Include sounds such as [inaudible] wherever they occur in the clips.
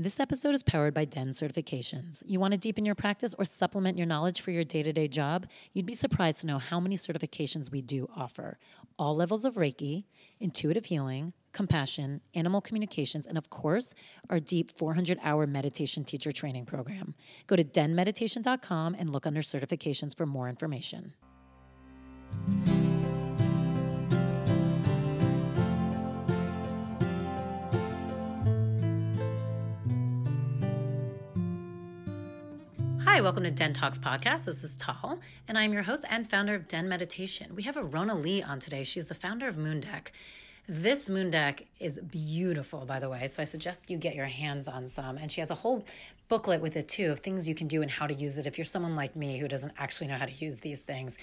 This episode is powered by Den Certifications. You want to deepen your practice or supplement your knowledge for your day to day job? You'd be surprised to know how many certifications we do offer. All levels of Reiki, intuitive healing, compassion, animal communications, and of course, our deep 400 hour meditation teacher training program. Go to denmeditation.com and look under certifications for more information. Hi, welcome to Den Talks Podcast. This is Tal, and I'm your host and founder of Den Meditation. We have Arana Leah on today. She's the founder of Moon Deck. This moon deck is beautiful, by the way. So I suggest you get your hands on some. And she has a whole booklet with it too of things you can do and how to use it if you're someone like me who doesn't actually know how to use these things.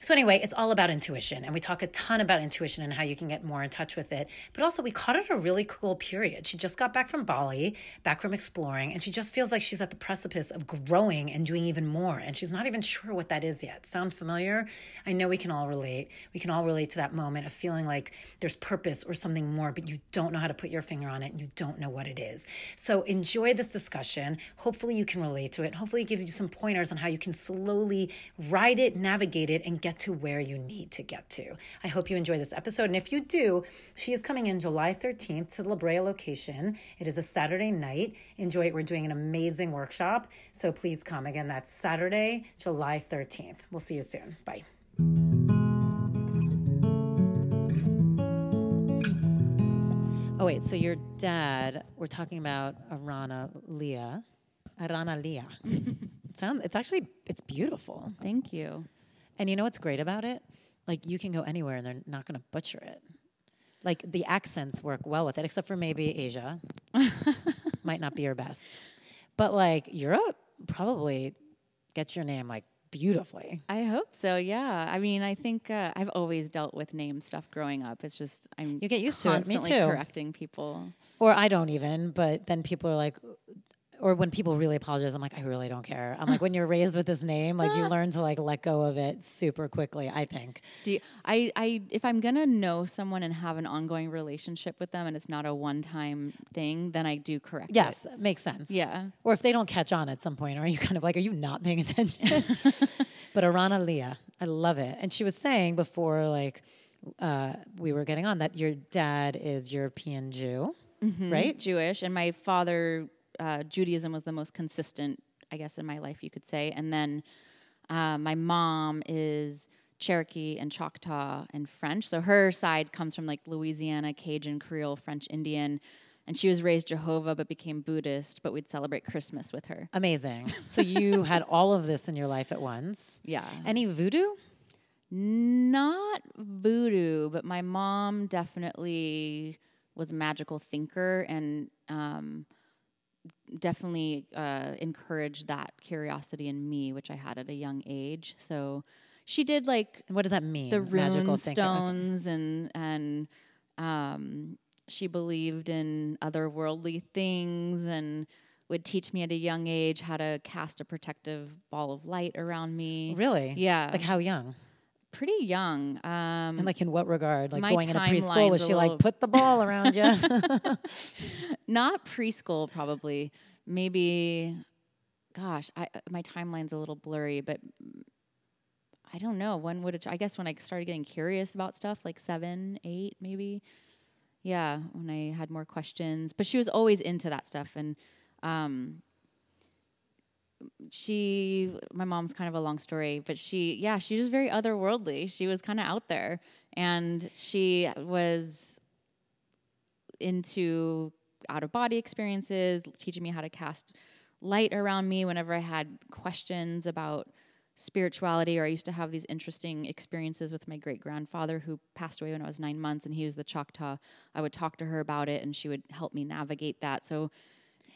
So, anyway, it's all about intuition. And we talk a ton about intuition and how you can get more in touch with it. But also, we caught at a really cool period. She just got back from Bali, back from exploring, and she just feels like she's at the precipice of growing and doing even more. And she's not even sure what that is yet. Sound familiar? I know we can all relate. We can all relate to that moment of feeling like there's purpose or something more, but you don't know how to put your finger on it and you don't know what it is. So, enjoy this discussion. Hopefully, you can relate to it. Hopefully, it gives you some pointers on how you can slowly ride it, navigate it, and get to where you need to get to. I hope you enjoy this episode. And if you do, she is coming in July 13th to the La Brea location. It is a Saturday night. Enjoy it. We're doing an amazing workshop. So please come. Again, that's Saturday, July 13th. We'll see you soon. Bye. Oh, wait. So your dad, we're talking about Arana Leah. Arana Leah. [laughs] it sounds, it's actually, it's beautiful. Thank you. And you know what's great about it? Like you can go anywhere and they're not going to butcher it. Like the accents work well with it, except for maybe Asia. [laughs] Might not be your best. But like Europe probably gets your name like beautifully. I hope so. Yeah. I mean, I think uh, I've always dealt with name stuff growing up. It's just I'm you get used to it. Me too. Correcting people, or I don't even. But then people are like, or when people really apologize, I'm like, I really don't care. I'm like, when you're raised with this name, like you [laughs] learn to like let go of it super quickly. I think. Do you, I? I if I'm gonna know someone and have an ongoing relationship with them, and it's not a one time thing, then I do correct. Yes, it. makes sense. Yeah. Or if they don't catch on at some point, are you kind of like, are you not paying attention? [laughs] [laughs] but Arana Leah, I love it. And she was saying before, like, uh, we were getting on that your dad is European Jew. Mm-hmm. Right? Jewish. And my father uh, Judaism was the most consistent, I guess, in my life, you could say. And then uh, my mom is Cherokee and Choctaw and French. So her side comes from like Louisiana, Cajun, Creole, French, Indian. And she was raised Jehovah but became Buddhist, but we'd celebrate Christmas with her. Amazing. [laughs] So you had all of this in your life at once. Yeah. Any voodoo? Not voodoo, but my mom definitely was a magical thinker and um, definitely uh, encouraged that curiosity in me, which I had at a young age. So she did like what does that mean? The rune stones and and um, she believed in otherworldly things and would teach me at a young age how to cast a protective ball of light around me. Really? Yeah. Like how young? Pretty young. Um, and like in what regard? Like going into preschool, was she like put the ball around you? [laughs] [laughs] Not preschool, probably. Maybe, gosh, I, uh, my timeline's a little blurry, but I don't know. When would it? I guess when I started getting curious about stuff, like seven, eight, maybe. Yeah, when I had more questions. But she was always into that stuff, and um, she my mom's kind of a long story but she yeah she was very otherworldly. She was kind of out there. And she was into out of body experiences teaching me how to cast light around me whenever i had questions about spirituality or i used to have these interesting experiences with my great grandfather who passed away when i was nine months and he was the choctaw. I would talk to her about it and she would help me navigate that. So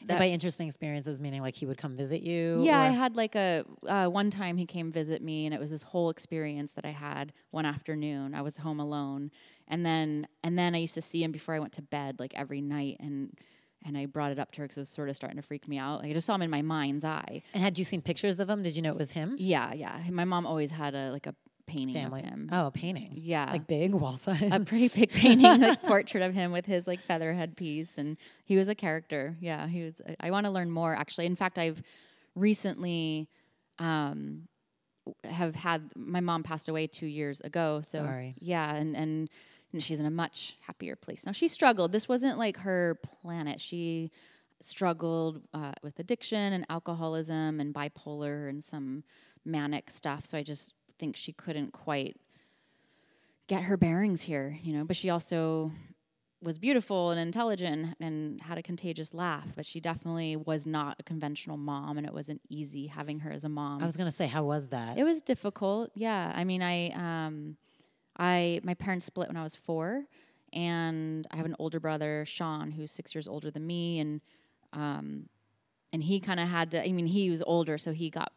that, by interesting experiences, meaning like he would come visit you. Yeah? I had like a uh, one time he came visit me, and it was this whole experience that I had one afternoon. I was home alone, and then and then I used to see him before I went to bed, like every night, and and I brought it up to her because it was sort of starting to freak me out. Like I just saw him in my mind's eye. And had you seen pictures of him? Did you know it was him? Yeah, yeah. My mom always had a like a painting family. of him. Oh, a painting. Yeah. Like big wall size. [laughs] a pretty big painting, like [laughs] portrait of him with his like feather headpiece, and he was a character. Yeah, he was. I want to learn more. Actually, in fact, I've recently um, have had my mom passed away two years ago. So Sorry. yeah, and and she's in a much happier place now. She struggled. This wasn't like her planet. She struggled uh, with addiction and alcoholism and bipolar and some manic stuff. So I just think she couldn't quite get her bearings here, you know. But she also was beautiful and intelligent and had a contagious laugh. But she definitely was not a conventional mom, and it wasn't easy having her as a mom. I was gonna say, how was that? It was difficult. Yeah. I mean, I, um, I, my parents split when I was four, and I have an older brother, Sean, who's six years older than me, and, um, and he kind of had to. I mean, he was older, so he got.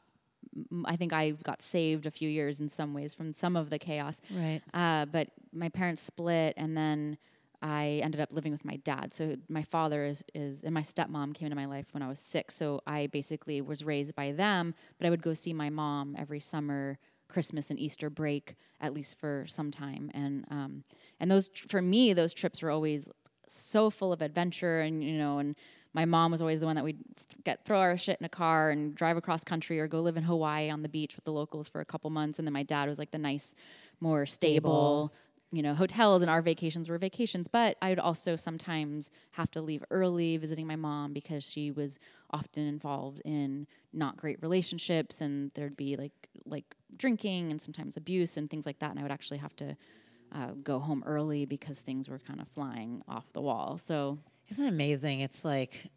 I think I got saved a few years in some ways from some of the chaos. right. Uh, but my parents split, and then I ended up living with my dad. So my father is, is and my stepmom came into my life when I was six. So I basically was raised by them, but I would go see my mom every summer, Christmas and Easter break, at least for some time. And um, and those for me, those trips were always so full of adventure, and you know, and my mom was always the one that we'd get throw our shit in a car and drive across country or go live in Hawaii on the beach with the locals for a couple months. And then my dad was like the nice, more stable, you know, hotels and our vacations were vacations. But I would also sometimes have to leave early visiting my mom because she was often involved in not great relationships and there'd be like like drinking and sometimes abuse and things like that. And I would actually have to uh, go home early because things were kind of flying off the wall. So Isn't it amazing? It's like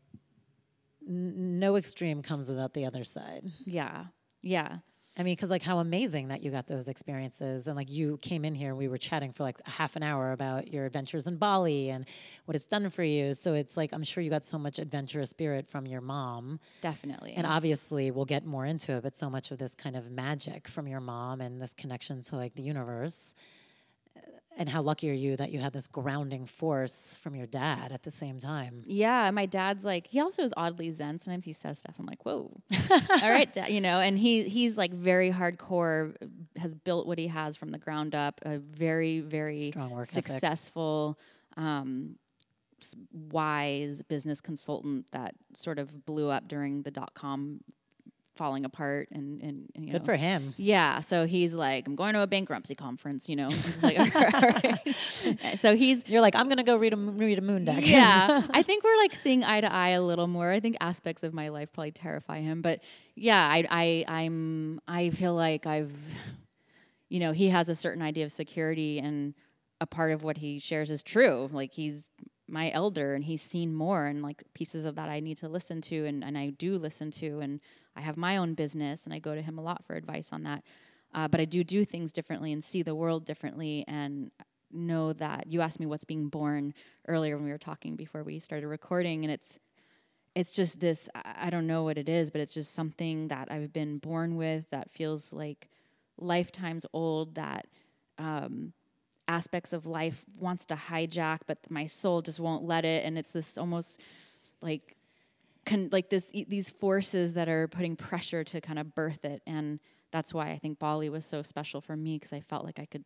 n- no extreme comes without the other side. yeah, yeah. I mean, because like how amazing that you got those experiences, and like you came in here, and we were chatting for like half an hour about your adventures in Bali and what it's done for you. So it's like I'm sure you got so much adventurous spirit from your mom, Definitely. and obviously we'll get more into it. But so much of this kind of magic from your mom and this connection to like the universe, and how lucky are you that you had this grounding force from your dad at the same time. Yeah, my dad's like he also is oddly zen. Sometimes he says stuff. I'm like, whoa, [laughs] all right, dad, you know. And he he's like very hardcore. Has built what he has from the ground up. A very very Strong work ethic. successful, um, wise business consultant that sort of blew up during the dot com falling apart and and, you Good for him. yeah, so he's like, I'm going to a bankruptcy conference, you know. I'm just like, [laughs] all right. So he's You're like, I'm gonna go read a read a moon deck. yeah, [laughs] I think we're like seeing eye to eye a little more. I think aspects of my life probably terrify him, but yeah, I, I, I'm, I feel like I've, you know, he has a certain idea of security, and a part of what he shares is true. Like he's my elder, and he's seen more, and like pieces of that I need to listen to, and and I do listen to, and I have my own business, and I go to him a lot for advice on that. Uh, but I do do things differently and see the world differently, and know that you asked me what's being born earlier when we were talking before we started recording and it's it's just this I don't know what it is but it's just something that I've been born with that feels like lifetimes old that um, aspects of life wants to hijack but my soul just won't let it and it's this almost like con- like this these forces that are putting pressure to kind of birth it and that's why I think Bali was so special for me because I felt like I could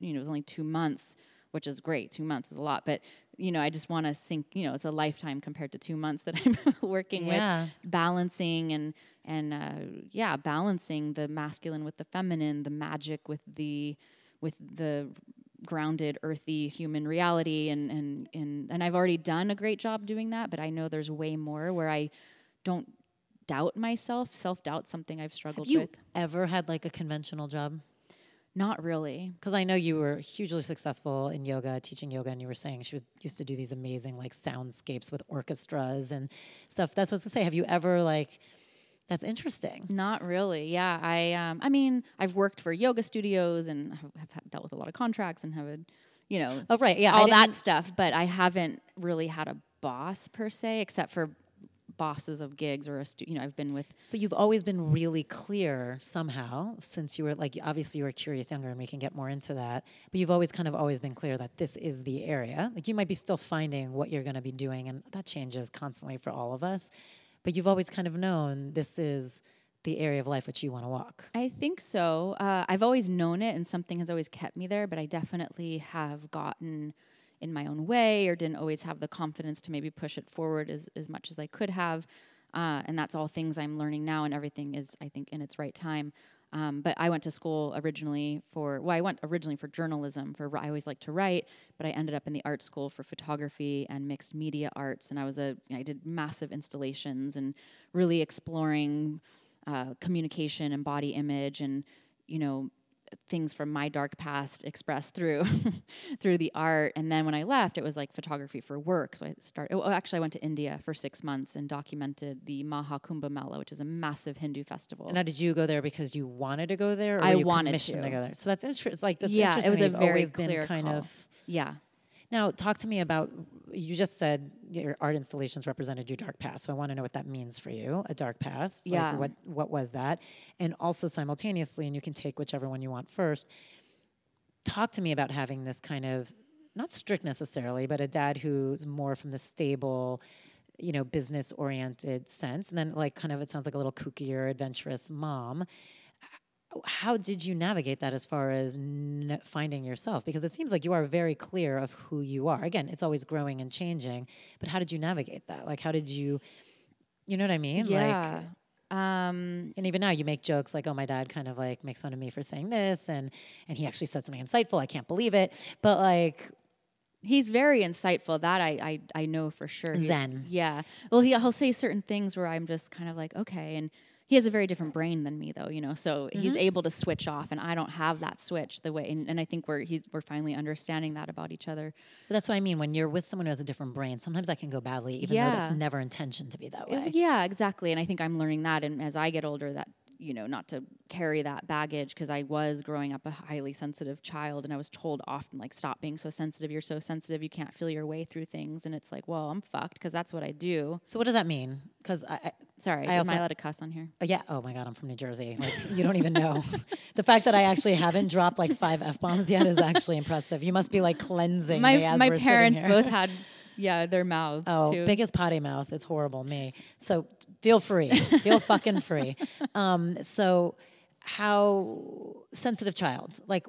you know, it was only two months, which is great. Two months is a lot, but you know, I just want to sink. You know, it's a lifetime compared to two months that [laughs] I'm working Yeah. with, balancing and and uh, yeah, balancing the masculine with the feminine, the magic with the with the grounded, earthy human reality, and and and and I've already done a great job doing that, but I know there's way more where I don't doubt myself. Self doubt something I've struggled Have you with. ever had like a conventional job? Not really. Because I know you were hugely successful in yoga, teaching yoga, and you were saying she was, used to do these amazing like soundscapes with orchestras and stuff. That's what I was gonna say. Have you ever like? That's interesting. Not really. Yeah, I um I mean, I've worked for yoga studios and have, have dealt with a lot of contracts and have a, you know, Oh right, yeah, all that stuff, but I haven't really had a boss per se except for bosses of gigs or a stu- you know, I've been with So you've always been really clear somehow since you were like obviously you were curious younger and we can get more into that. But you've always kind of always been clear that this is the area. Like you might be still finding what you're going to be doing and that changes constantly for all of us. But you've always kind of known this is the area of life which you want to walk. I think so. Uh, I've always known it, and something has always kept me there. But I definitely have gotten in my own way, or didn't always have the confidence to maybe push it forward as as much as I could have. Uh, and that's all things I'm learning now, and everything is, I think, in its right time. Um, but I went to school originally for well, I went originally for journalism. For I always like to write, but I ended up in the art school for photography and mixed media arts. And I was a I did massive installations and really exploring uh, communication and body image and you know things from my dark past expressed through [laughs] through the art. And then when i left it was like photography for work. So i started oh, actually i went to india for six months and documented the maha kumbh mela which is a massive hindu festival. Now did you go there because you wanted to go there or I wanted to. to. go there? So that's interesting it's like that's yeah it was a very clear kind call. of yeah now talk to me about you just said your art installations represented your dark past so i want to know what that means for you a dark past like Yeah. what what was that and also simultaneously and you can take whichever one you want first talk to me about having this kind of not strict necessarily but a dad who's more from the stable you know business oriented sense and then like kind of it sounds like a little kookier adventurous mom how did you navigate that as far as n- finding yourself because it seems like you are very clear of who you are again it's always growing and changing but how did you navigate that like how did you you know what i mean like yeah um and even now you make jokes like oh my dad kind of like makes fun of me for saying this and and he actually said something insightful i can't believe it but like He's very insightful. That I I, I know for sure. He- Zen. yeah. Well, he, he'll say certain things where I'm just kind of like, okay. And he has a very different brain than me, though. You know, so he's mm-hmm. able to switch off, and I don't have that switch the way. And, and I think we're he's we're finally understanding that about each other. but that's what i mean when you're with someone who has a different brain sometimes that can go badly even though that's never intention to be that way Yeah, exactly. And I think I'm learning that. And as I get older, that you know, not to carry that baggage because I was growing up a highly sensitive child, and I was told often like, "Stop being so sensitive. You're so sensitive. You can't feel your way through things." And it's like, well, I'm fucked because that's what I do. so what does that mean because I, I Sorry, I am I allowed to cuss on here? Oh, yeah. Oh my God, I'm from New Jersey. Like you don't even know. [laughs] the fact that I actually haven't dropped like five f bombs yet is actually impressive. You must be like cleansing My me as my parents both had, yeah, their mouths Oh, too. biggest potty mouth. It's horrible. Me. So feel free. Feel fucking free. [laughs] Um, so how sensitive child? Like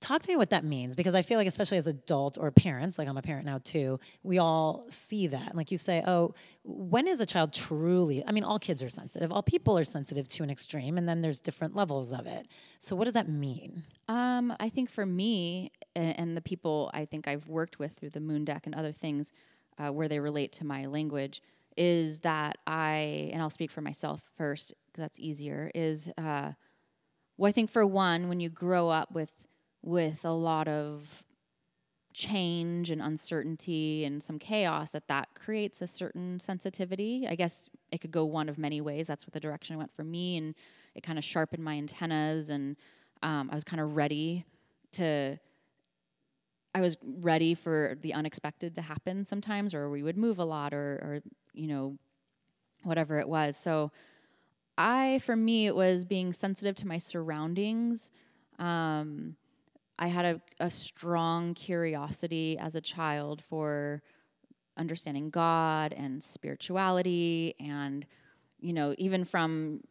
talk to me what that means because I feel like especially as adults or parents, like I'm a parent now too, we all see that. Like you say, oh, when is a child truly I mean all kids are sensitive. All people are sensitive to an extreme and then there's different levels of it. So what does that mean? Um, I think for me and the people I think I've worked with through the Moon Deck and other things uh, where they relate to my language is that I, and I'll speak for myself first because that's easier, is uh, well, I think for one, when you grow up with with a lot of change and uncertainty and some chaos that that creates a certain sensitivity. I guess it could go one of many ways. That's what the direction went for me and it kind of sharpened my antennas and um, i was kind of ready to i was ready for the unexpected to happen sometimes or we would move a lot or, or you know whatever it was so i for me it was being sensitive to my surroundings um, I had a, a strong curiosity as a child for understanding God and spirituality, and you know, even from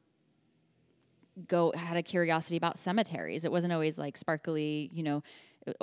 go had a curiosity about cemeteries. It wasn't always like sparkly, you know.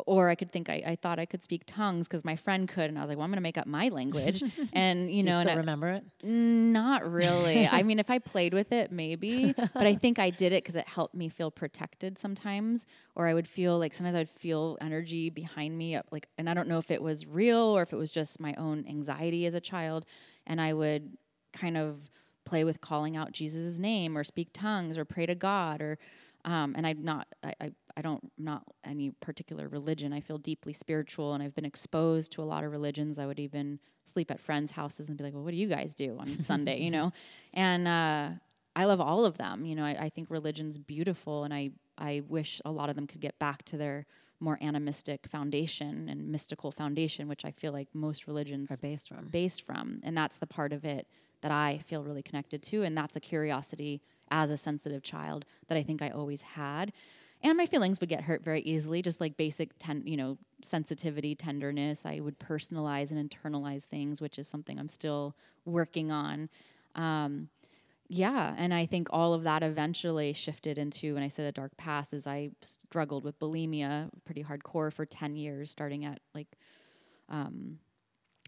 Or I could think I, I thought I could speak tongues because my friend could, and I was like, "Well, I'm going to make up my language." [laughs] and you know, you still I- remember it? not really. I [laughs] mean, if I played with it, maybe. But I think I did it because it helped me feel protected sometimes. Or I would feel like sometimes I'd feel energy behind me, like, and I don't know if it was real or if it was just my own anxiety as a child. And I would kind of play with calling out Jesus' name or speak tongues or pray to God or. Um, and I'm not, I, I, I don't, not any particular religion. I feel deeply spiritual and I've been exposed to a lot of religions. I would even sleep at friends' houses and be like, well, what do you guys do on [laughs] Sunday, you know? And uh, I love all of them. You know, I, I think religion's beautiful and I, I wish a lot of them could get back to their more animistic foundation and mystical foundation, which I feel like most religions Are based from. based from. And that's the part of it that I feel really connected to. And that's a curiosity as a sensitive child that I think I always had. And my feelings would get hurt very easily, just like basic, ten, you know, sensitivity, tenderness. I would personalize and internalize things, which is something I'm still working on. Um, yeah, and I think all of that eventually shifted into when I said a dark past is I struggled with bulimia pretty hardcore for 10 years starting at like um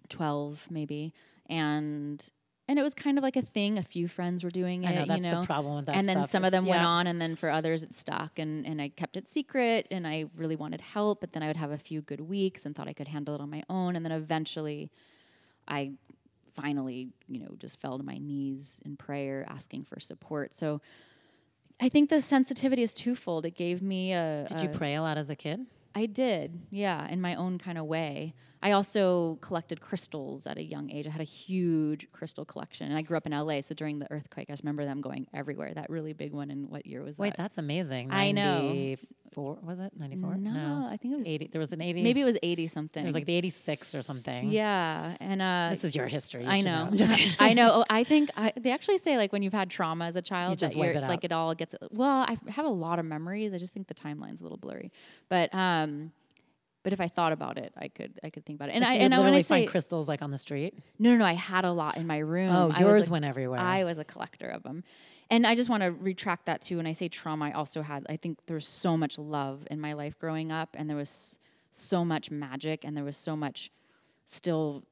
12 maybe and and it was kind of like a thing. A few friends were doing it. I know that's you know? the problem with that. and then some of them It's- went on, and then for others it stuck. And and I kept it secret, and I really wanted help. But then I would have a few good weeks and thought I could handle it on my own. And then eventually, I finally, you know, just fell to my knees in prayer, asking for support. So. I think the sensitivity is twofold. It gave me a. Did you pray a lot as a kid? I did, yeah, in my own kind of way. I also collected crystals at a young age. I had a huge crystal collection, and I grew up in LA. So during the earthquake, I just remember them going everywhere. That really big one. In what year was Wait, that? Wait, that's amazing. I know. 94, was it? 94? no, I think it was 80. There was an 80. maybe it was eighty something. It was like the 86 or something. yeah, and uh, This is your history. you I know. [laughs] Just. I know. Oh, I think I, they actually say like when you've had trauma as a child, just that wipe you're it like it all gets. Well, I have a lot of memories. I just think the timeline's a little blurry, but um, but if I thought about it, I could I could think about it. And So I you and I, when literally I say find crystals like on the street. no, no, no, I had a lot in my room. Oh, I was yours went everywhere. I was a collector of them. And I just want to retract that too. When I say trauma, I also had, I think there was so much love in my life growing up, and there was so much magic, and there was so much still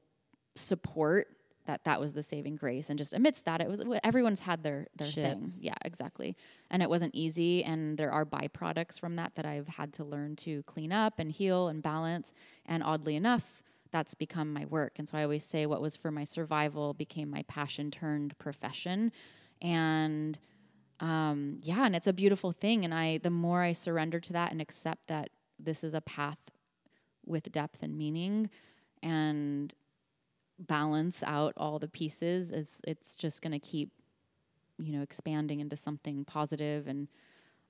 support that that was the saving grace. And just amidst that, it was everyone's had their their Shit. thing. Yeah, exactly. And it wasn't easy, and there are byproducts from that that I've had to learn to clean up and heal and balance. And oddly enough, that's become my work. And so I always say what was for my survival became my passion turned profession. And um, yeah, and it's a beautiful thing. And I, the more I surrender to that and accept that this is a path with depth and meaning and balance out all the pieces, is it's just going to keep, you know, expanding into something positive and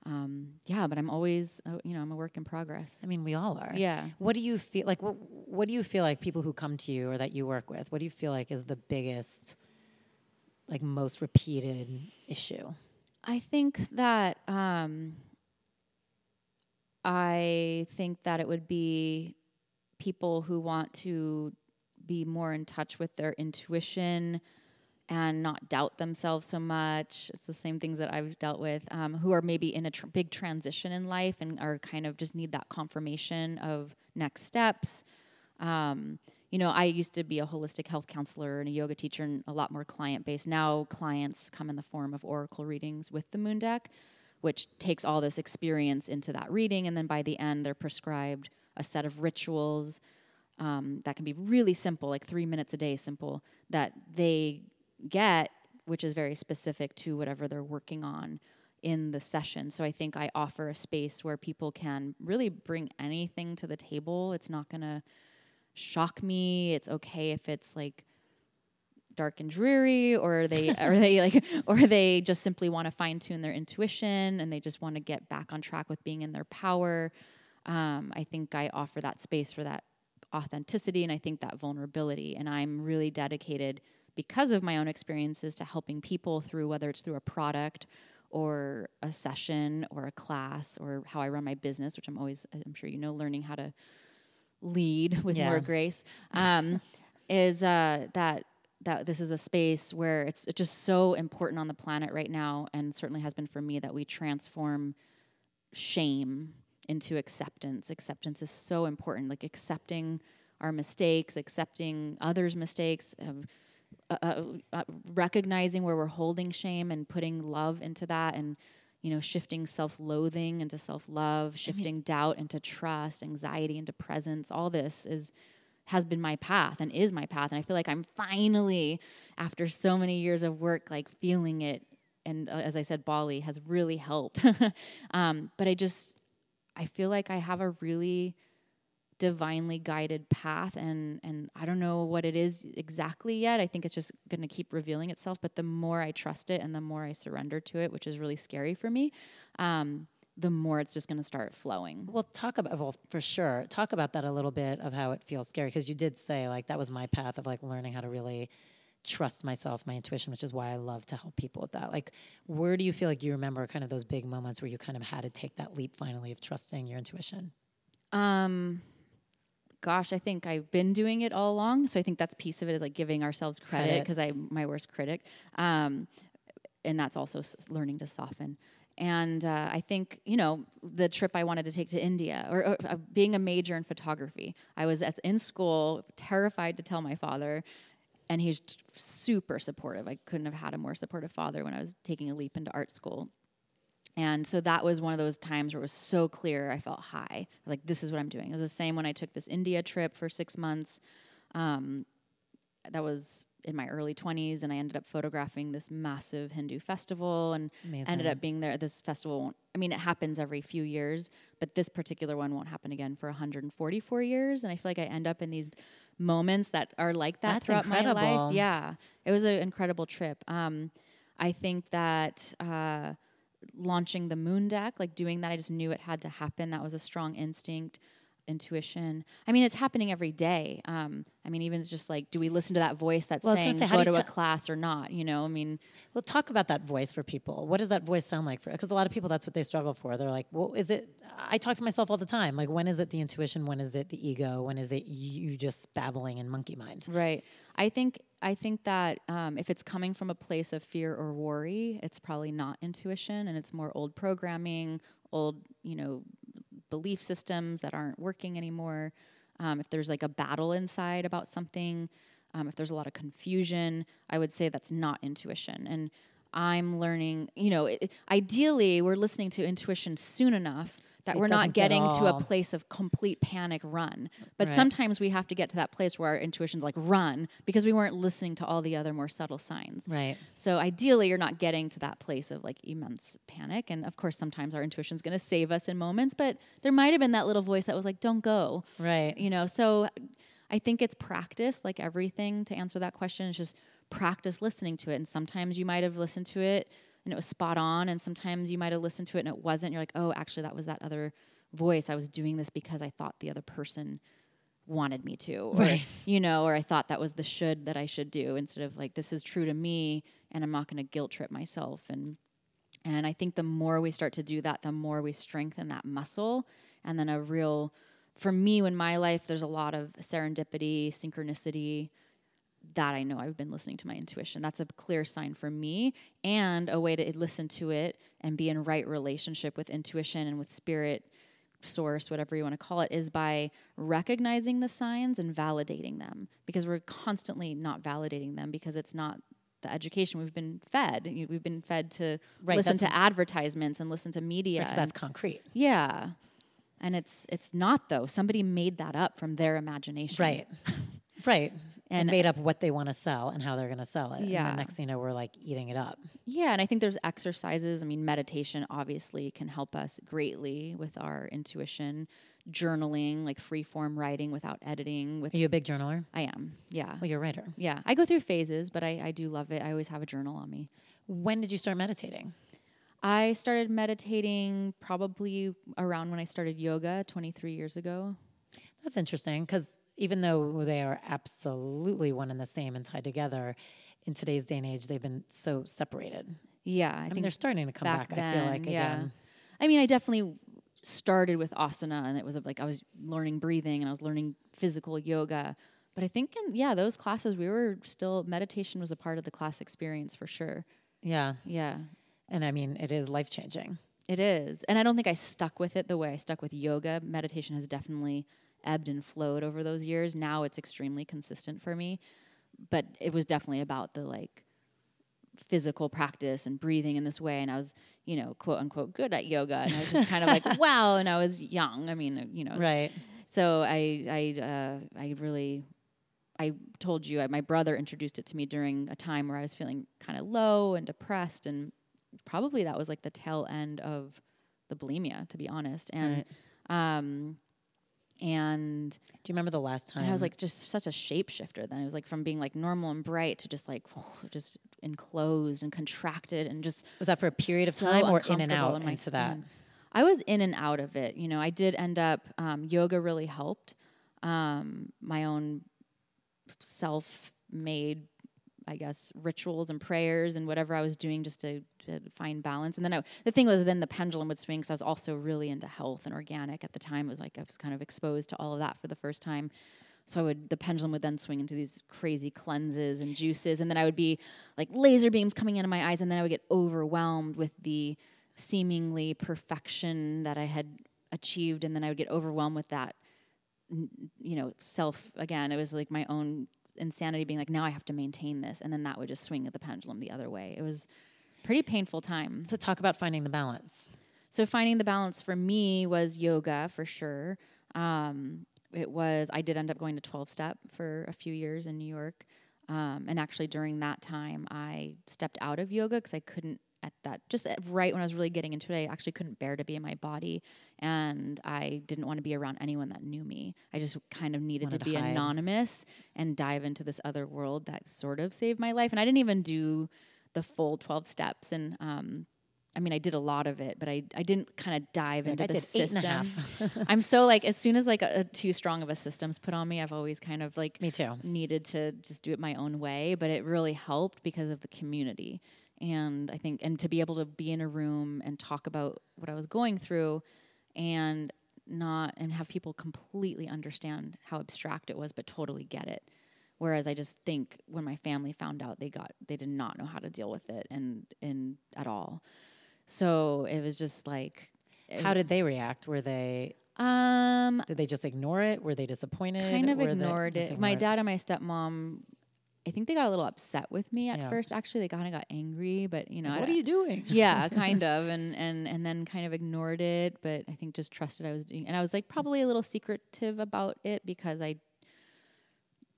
um, yeah. But I'm always, uh, you know, I'm a work in progress. I mean, we all are. Yeah. What do you feel like? What What do you feel like people who come to you or that you work with? What do you feel like is the biggest, like most repeated issue? I think that um, I think that it would be people who want to be more in touch with their intuition and not doubt themselves so much. It's the same things that I've dealt with, um, who are maybe in a tr- big transition in life and are kind of just need that confirmation of next steps. Um, you know, I used to be a holistic health counselor and a yoga teacher and a lot more client based. Now clients come in the form of oracle readings with the moon deck, which takes all this experience into that reading. And then by the end, they're prescribed a set of rituals um, that can be really simple, like three minutes a day simple, that they get, which is very specific to whatever they're working on in the session. So I think I offer a space where people can really bring anything to the table. It's not going to shock me. It's okay if it's like dark and dreary or they [laughs] or they like or they just simply want to fine tune their intuition and they just want to get back on track with being in their power. Um, I think I offer that space for that authenticity and I think that vulnerability. And I'm really dedicated because of my own experiences to helping people through whether it's through a product or a session or a class or how I run my business, which I'm always, I'm sure you know, learning how to lead with Yeah. more grace, um, [laughs] is uh, that that this is a space where it's, it's just so important on the planet right now, and certainly has been for me that we transform shame into acceptance. Acceptance is so important, like accepting our mistakes, accepting others' mistakes. Um, uh, uh, uh, recognizing where we're holding shame and putting love into that and you know shifting self-loathing into self-love shifting doubt into trust anxiety into presence all this is has been my path and is my path. And i feel like i'm finally after so many years of work like feeling it. And uh, as i said bali has really helped. [laughs] Um, but i just i feel like i have a really divinely guided path and and I don't know what it is exactly yet. I think it's just going to keep revealing itself, but the more I trust it and the more I surrender to it, which is really scary for me, um, the more it's just going to start flowing. Well, talk about well for sure. Talk about that a little bit of how it feels scary because you did say like that was my path of like learning how to really trust myself, my intuition, which is why I love to help people with that. Like, where do you feel like you remember kind of those big moments where you kind of had to take that leap finally of trusting your intuition? Um gosh, I think I've been doing it all along. So I think that's piece of it is like giving ourselves credit because I'm my worst critic. Um, and that's also s- learning to soften. And uh, I think you know the trip I wanted to take to India, or, or uh, being a major in photography. I was at, in school, terrified to tell my father, and he's super supportive. I couldn't have had a more supportive father when I was taking a leap into art school. And so that was one of those times where it was so clear. I felt high, like this is what I'm doing. It was the same when I took this India trip for six months. Um, that was in my early 20s, and I ended up photographing this massive Hindu festival, and Amazing. ended up being there. This festival, won't, I mean, it happens every few years, but this particular one won't happen again for 144 years. And I feel like I end up in these moments that are like that That's throughout my life. Yeah, it was an incredible trip. Um, I think that. Uh, launching the moon deck, like doing that, I just knew it had to happen. That was a strong instinct, intuition. I mean, it's happening every day. Um, I mean, even it's just like, do we listen to that voice that's Well, I was gonna saying say, go to you a class or not? You know, I mean, Well, talk about that voice for people. What does that voice sound like for? Because a lot of people, that's what they struggle for. They're like, "Well, is it?" I talk to myself all the time. Like, when is it the intuition? When is it the ego? When is it you just babbling in monkey mind? Right. I think I think that um, if it's coming from a place of fear or worry, it's probably not intuition, and it's more old programming, old you know belief systems that aren't working anymore. Um, if there's like a battle inside about something, um, if there's a lot of confusion, I would say that's not intuition. And I'm learning, you know, it, ideally we're listening to intuition soon enough that So we're not get getting to a place of complete panic run. But Right. sometimes we have to get to that place where our intuition's like run because we weren't listening to all the other more subtle signs. Right. So ideally, you're not getting to that place of like immense panic. And of course, sometimes our intuition's going to save us in moments, but there might have been that little voice that was like, don't go. Right. You know, so I think it's practice, like everything to answer that question. It's just practice listening to it. And sometimes you might have listened to it and it was spot on. And sometimes you might have listened to it and it wasn't. You're like, oh, actually, that was that other voice. I was doing this because I thought the other person wanted me to. Or, Right. you know, or I thought that was the should that I should do instead of like, this is true to me and I'm not going to guilt trip myself. And and I think the more we start to do that, the more we strengthen that muscle. And then a real, for me, in my life, there's a lot of serendipity, synchronicity that I know I've been listening to my intuition. That's a clear sign for me and a way to listen to it and be in right relationship with intuition and with spirit source, whatever you want to call it, is by recognizing the signs and validating them because we're constantly not validating them because it's not the education we've been fed. We've been fed to Right, listen to advertisements and listen to media. Because and- that's concrete. yeah. And it's it's not though. Somebody made that up from their imagination. Right. right. And, And- made up what they want to sell and how they're going to sell it. And Yeah. the next thing you know, we're like eating it up. Yeah, and I think there's exercises. I mean, meditation obviously can help us greatly with our intuition. Journaling, like free form writing without editing. With Are you a big journaler? I am. Yeah. Well, you're a writer. Yeah. I go through phases, but I, I do love it. I always have a journal on me. When did you start meditating? I started meditating probably around when I started yoga 23 years ago. That's interesting because even though they are absolutely one and the same and tied together, in today's day and age, they've been so separated. Yeah, I, I, think mean, they're starting to come back back. then, I feel like yeah. again. I mean, I definitely started with asana, and it was like I was learning breathing and I was learning physical yoga. But I think, in, yeah, those classes we were still meditation was a part of the class experience for sure. Yeah, Yeah, and I mean, it is life changing. it is, and I don't think I stuck with it the way I stuck with yoga. Meditation has definitely ebbed and flowed over those years. Now it's extremely consistent for me, but it was definitely about the like physical practice and breathing in this way. And I was you know quote unquote good at yoga. And I was just kind of like [laughs] wow and I was young. I mean you know. Right. so I I uh, I really I told you I, my brother introduced it to me during a time where I was feeling kind of low and depressed. And probably that was like the tail end of the bulimia to be honest. And um and Do you remember the last time? I was like just such a shapeshifter then. It was like from being like normal and bright to just like just enclosed and contracted and just was that for a period of so time or in and out in into that? I was in and out of it. You know, I did end up um, yoga really helped. Um, my own self-made, I guess, rituals and prayers and whatever I was doing just to, to find balance. And then I, the thing was, then the pendulum would swing because I was also really into health and organic at the time. It was like I was kind of exposed to all of that for the first time. so I would the pendulum would then swing into these crazy cleanses and juices, and then I would be like laser beams coming into my eyes, and then I would get overwhelmed with the seemingly perfection that I had achieved, and then I would get overwhelmed with that, you know, self again. It was like my own insanity being like, now I have to maintain this, and then that would just swing at the pendulum the other way. It was pretty painful time. So talk about finding the balance. So finding the balance for me was yoga for sure. Um, it was I did end up going to 12 step for a few years in New York. Um, and actually during that time I stepped out of yoga because I couldn't at that just right when I was really getting into it, I actually couldn't bear to be in my body, and I didn't want to be around anyone that knew me. I just kind of needed Wanted to be anonymous and dive into this other world that sort of saved my life. And I didn't even do the full twelve steps, and um, I mean, I did a lot of it, but I I didn't kind of dive into I the did eight and a system. half. [laughs] I'm so like as soon as like a, a too strong of a system's put on me, I've always kind of like Me too. needed to just do it my own way, but it really helped because of the community. And I think, and to be able to be in a room and talk about what I was going through and not, and have people completely understand how abstract it was, but totally get it. Whereas I just think when my family found out, they got, they did not know how to deal with it and, and at all. So it was just like, How did they react? Were they um, did they just ignore it? Were they disappointed? kind of ignored it. My dad and my stepmom, I think they got a little upset with me at Yeah. first. Actually, they kind of got angry, but you know, What I- are you doing? yeah, [laughs] kind of, and and and then kind of ignored it. But I think just trusted I was doing, and I was like probably a little secretive about it because I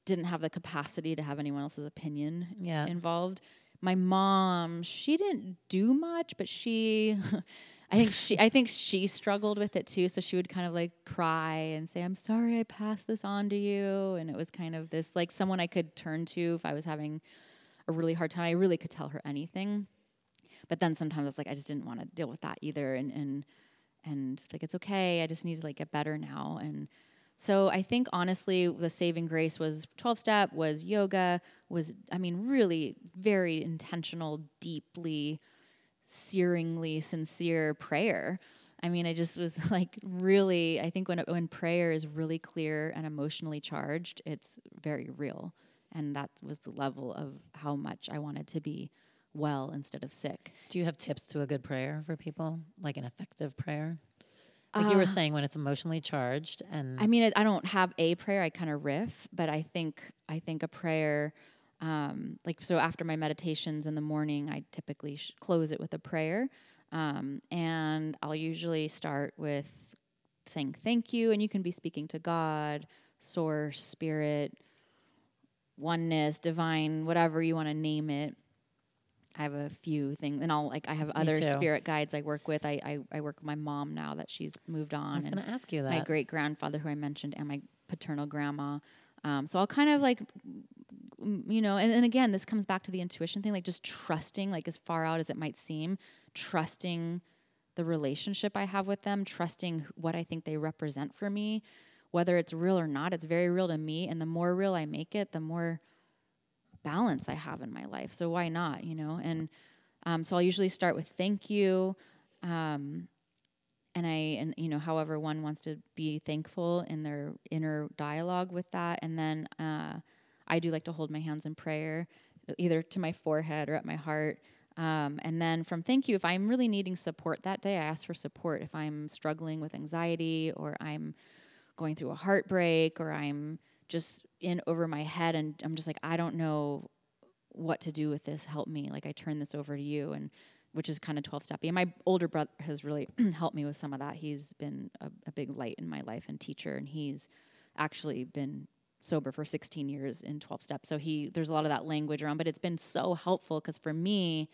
didn't have the capacity to have anyone else's opinion Yeah. involved. My mom, she didn't do much, but she [laughs] I think she I think she struggled with it too. So she would kind of like cry and say, I'm sorry I passed this on to you. And it was kind of this like someone I could turn to if I was having a really hard time. I really could tell her anything. But then sometimes it's like I just didn't want to deal with that either. And and and like it's okay. I just need to like get better now. And so I think honestly, the saving grace was 12 step, was yoga, was, I mean, really very intentional, deeply, searingly sincere prayer. I mean, I just was [laughs] like really, I think when, when prayer is really clear and emotionally charged, it's very real. And that was the level of how much I wanted to be well instead of sick. Do you have tips to a good prayer for people? Like an effective prayer? Like you were saying, when it's emotionally charged and I mean, I I don't have a prayer. I kind of riff, but I think I think a prayer, um, like so. After my meditations in the morning, I typically sh- close it with a prayer, um, and I'll usually start with saying thank you, and you can be speaking to God, Source, Spirit, oneness, divine, whatever you want to name it. I have a few things, and I'll like I have other too. spirit guides I work with. I, I I work with my mom now that she's moved on. I was going to ask you that. my great grandfather who I mentioned and my paternal grandma. Um, so I'll kind of like, you know, and, and again, this comes back to the intuition thing, like just trusting, like as far out as it might seem, trusting the relationship I have with them, trusting what I think they represent for me, whether it's real or not. It's very real to me, and the more real I make it, the more balance I have in my life. So why not, you know? And um, so I'll usually start with thank you. Um, and I, and you know, however one wants to be thankful in their inner dialogue with that. And then uh, I do like to hold my hands in prayer, either to my forehead or at my heart. Um, and then from thank you, if I'm really needing support that day, I ask for support. If I'm struggling with anxiety or I'm going through a heartbreak or I'm just in over my head and I'm just like, I don't know what to do with this. Help me. Like I turn this over to you and which is kind of 12 steppy. And my older brother has really [clears throat] helped me with some of that. He's been a, a big light in my life and teacher and he's actually been sober for 16 years in 12 steps. So he there's a lot of that language around, but it's been so helpful cuz for me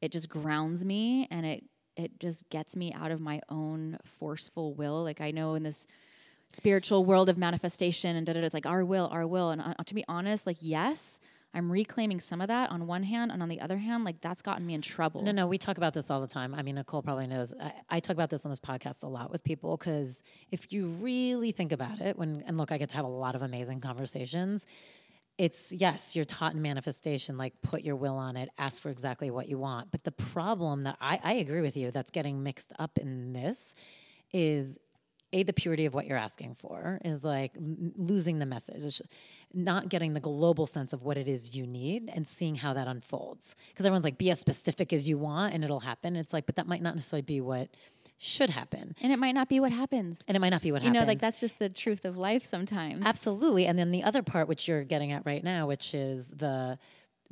it just grounds me and it it just gets me out of my own forceful will. Like I know in this spiritual world of manifestation and da da da, it's like our will, our will. And uh, to be honest, like yes, I'm reclaiming some of that on one hand, and on the other hand, like that's gotten me in trouble. No, no, we talk about this all the time. I mean, Nicole probably knows. I, I talk about this on this podcast a lot with people because if you really think about it, when and look, I get to have a lot of amazing conversations. It's yes, you're taught in manifestation, like put your will on it, ask for exactly what you want. But the problem that I, I agree with you that's getting mixed up in this is a the purity of what you're asking for is like m- losing the message it's not getting the global sense of what it is you need and seeing how that unfolds because everyone's like be as specific as you want and it'll happen it's like but that might not necessarily be what should happen And it might not be what happens. and it might not be what You happens You know, like that's just the truth of life sometimes. Absolutely. And then the other part, which you're getting at right now, which is the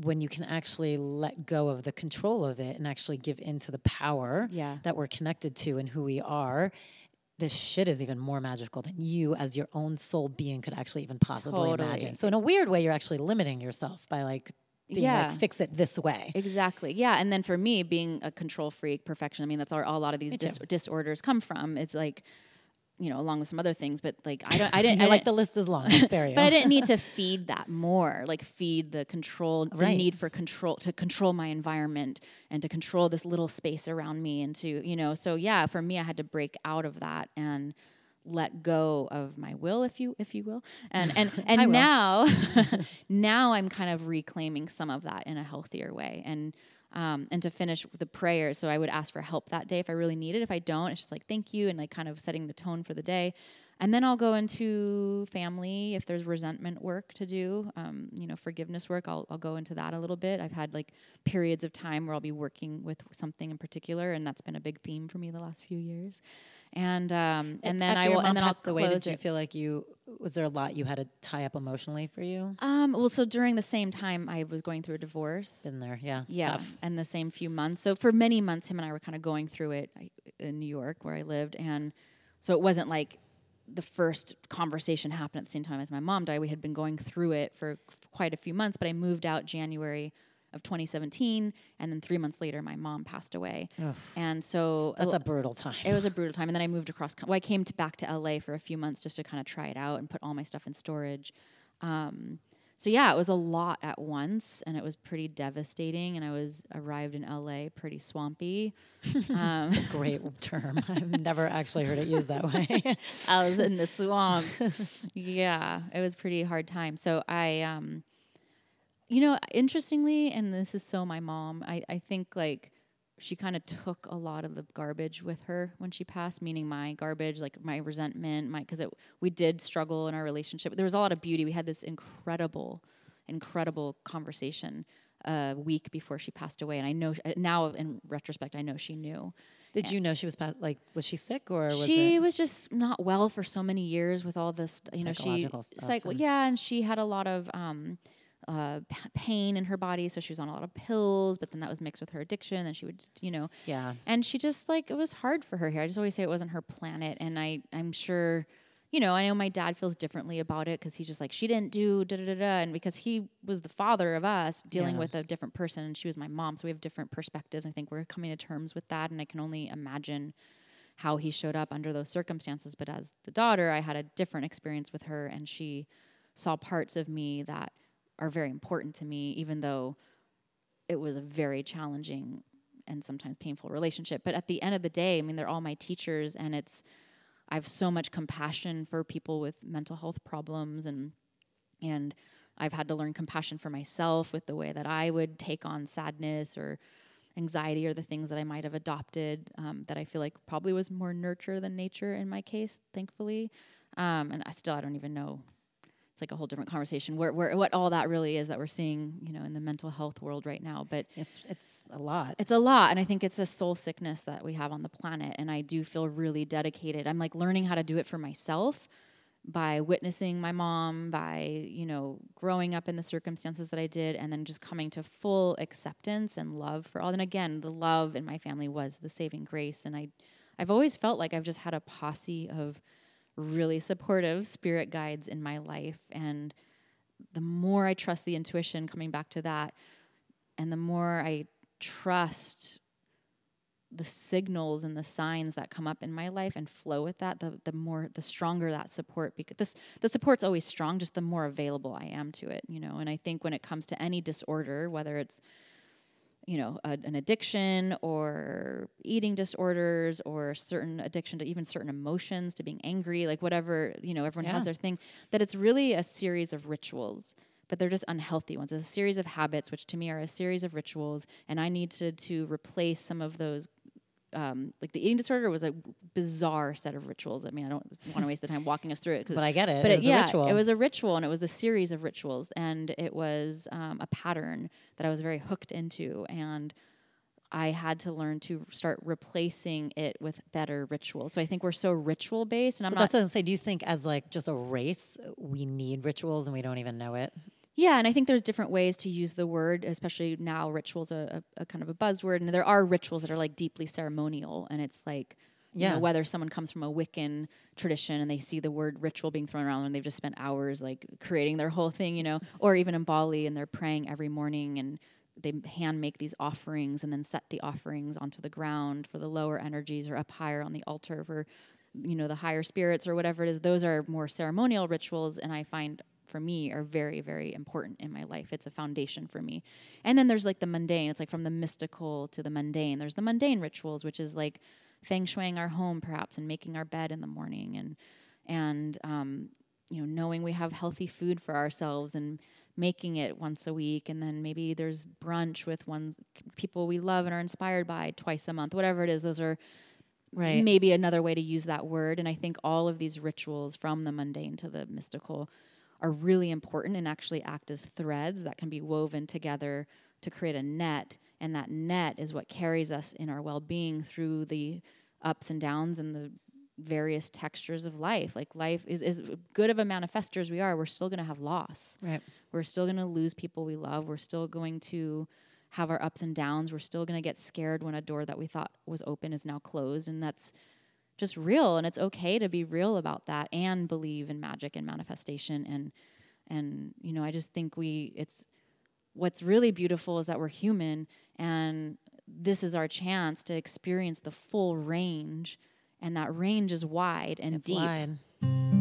when you can actually let go of the control of it and actually give into the power Yeah. that we're connected to and who we are. This shit is even more magical than you as your own soul being could actually even possibly Totally. imagine. So in a weird way, you're actually limiting yourself by like being Yeah. like fix it this way. Exactly. Yeah. And then for me, being a control freak, perfection, I mean, that's where a lot of these dis- disorders come from. It's like, you know, along with some other things, but like, I don't, I [laughs] didn't, I like didn't- the list is long. I spare you. but I didn't need to [laughs] feed that more, like feed the control, the need for control to control my environment and to control this little space around me and to, you know, so yeah, for me, I had to break out of that and let go of my will, if you, if you will. And, and, [laughs] and now, now I'm kind of reclaiming some of that in a healthier way. And, um, and to finish the prayer. So I would ask for help that day if I really need it. If I don't, it's just like, thank you. And like kind of setting the tone for the day. And then I'll go into family if there's resentment work to do, um, you know, forgiveness work. I'll, I'll go into that a little bit. I've had like periods of time where I'll be working with something in particular, and that's been a big theme for me the last few years. And um, and then After I will, and then I'll passed away, did close you it. feel like you was there a lot you had to tie up emotionally for you? Um, well, so during the same time, I was going through a divorce. Been there, yeah. Yeah, tough. and the same few months. So for many months, him and I were kind of going through it in New York, where I lived, and so it wasn't like the first conversation happened at the same time as my mom died. We had been going through it for quite a few months, but I moved out January of 2017, and then three months later, my mom passed away, and so That's a brutal time. it was a [laughs] brutal time. And then I moved across. Well, I came to back to LA for a few months just to kind of try it out and put all my stuff in storage. Um, so yeah, it was a lot at once, and it was pretty devastating. And I was arrived in LA pretty swampy. [laughs] Um, Great term. I've never actually heard it used that way. [laughs] I was in the swamps. yeah, it was pretty hard time. So I, um, you know, interestingly, and this is so my mom. I I think like she kind of took a lot of the garbage with her when she passed, meaning my garbage, like my resentment, my because we did struggle in our relationship. There was a lot of beauty. We had this incredible, incredible conversation a week before she passed away, and I know now in retrospect, I know she knew. Did you know she was pa- like was she sick or was she was just not well for so many years with all this you know she Psychological stuff psych- and- yeah and she had a lot of um uh, pain in her body so she was on a lot of pills but then that was mixed with her addiction and she would you know yeah. and she just like it was hard for her here i just always say it wasn't her planet and i i'm sure you know i know my dad feels differently about it because he's just like she didn't do da da da da and because he was the father of us dealing Yeah. with a different person and she was my mom so we have different perspectives i think we're coming to terms with that and i can only imagine how he showed up under those circumstances but as the daughter i had a different experience with her and she saw parts of me that are very important to me even though it was a very challenging and sometimes painful relationship. But at the end of the day, I mean, they're all my teachers, and it's I have so much compassion for people with mental health problems, and and I've had to learn compassion for myself with the way that I would take on sadness or anxiety or the things that I might have adopted um, that I feel like probably was more nurture than nature in my case, thankfully. Um, and I still I don't even know. It's like a whole different conversation where, where what all that really is that we're seeing, you know, in the mental health world right now. But It's it's a lot. it's a lot, and I think it's a soul sickness that we have on the planet. And I do feel really dedicated. I'm like learning how to do it for myself by witnessing my mom, by you know growing up in the circumstances that I did, and then just coming to full acceptance and love for all. And again, the love in my family was the saving grace, and I, I've always felt like I've just had a posse of really supportive spirit guides in my life, and the more I trust the intuition, coming back to that, and the more I trust the signals and the signs that come up in my life and flow with that, the the more the stronger that support because this the support's always strong, just the more available I am to it, you know. And I think when it comes to any disorder, whether it's you know a, an addiction or eating disorders or certain addiction to even certain emotions to being angry like whatever you know everyone Yeah. has their thing that it's really a series of rituals but they're just unhealthy ones it's a series of habits which to me are a series of rituals and i needed to to replace some of those um, like the eating disorder was a bizarre set of rituals. I mean, I don't want to waste the time walking us through it, But I get it. but it it, was yeah, a ritual. it was a ritual, and it was a series of rituals, and it was um, a pattern that I was very hooked into, and I had to learn to start replacing it with better rituals. So I think we're so ritual based, and I'm But not that's what I was say. Do you think, as like just a race, we need rituals and we don't even know it? Yeah, and I think there's different ways to use the word, especially now rituals a, a, a kind of a buzzword, and there are rituals that are like deeply ceremonial, and it's like, you Yeah. know, whether someone comes from a Wiccan tradition and they see the word ritual being thrown around and they've just spent hours like creating their whole thing, you know, or even in Bali and they're praying every morning and they hand make these offerings and then set the offerings onto the ground for the lower energies or up higher on the altar for you know the higher spirits or whatever it is those are more ceremonial rituals and i find for me are very very important in my life. It's a foundation for me. And then there's like the mundane. It's like from the mystical to the mundane. There's the mundane rituals which is like feng shuiing our home perhaps and making our bed in the morning and and um, you know knowing we have healthy food for ourselves and making it once a week. And then maybe there's brunch with ones people we love and are inspired by twice a month whatever it is. Those are Right. maybe another way to use that word. And i think all of these rituals from the mundane to the mystical are really important and actually act as threads that can be woven together to create a net and that net is what carries us in our well-being through the ups and downs and the various textures of life like life is as good of a manifester as we are we're still going to have loss Right. we're still going to lose people we love. We're still going to have our ups and downs. We're still going to get scared when a door that we thought was open is now closed. And that's just real. And it's okay to be real about that and believe in magic and manifestation. And, and, you know, I just think we, it's, what's really beautiful is that we're human and this is our chance to experience the full range. And that range is wide and It's deep. wide.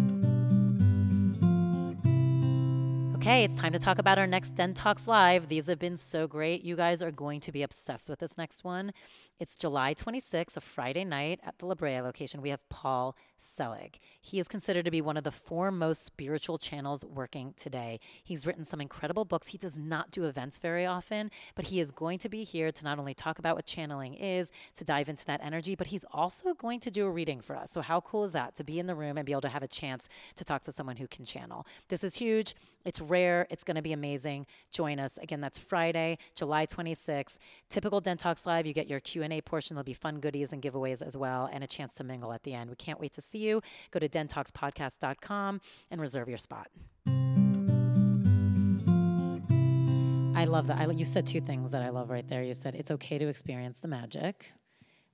Okay, it's time to talk about our next Den Talks Live. These have been so great. You guys are going to be obsessed with this next one. It's July 26th, a Friday night at the La Brea location. We have Paul Selig. He is considered to be one of the foremost spiritual channels working today. He's written some incredible books. He does not do events very often, but he is going to be here to not only talk about what channeling is, to dive into that energy, but he's also going to do a reading for us. So, how cool is that to be in the room and be able to have a chance to talk to someone who can channel? This is huge. It's rare. It's going to be amazing. Join us. Again, that's Friday, July 26th. Typical Den Talks Live, you get your Q&A portion. There'll be fun goodies and giveaways as well and a chance to mingle at the end. We can't wait to see you. Go to dentalkspodcast.com and reserve your spot. I love that. I, you said two things that I love right there. You said it's okay to experience the magic,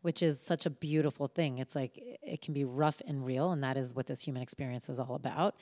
which is such a beautiful thing. It's like it can be rough and real, and that is what this human experience is all about.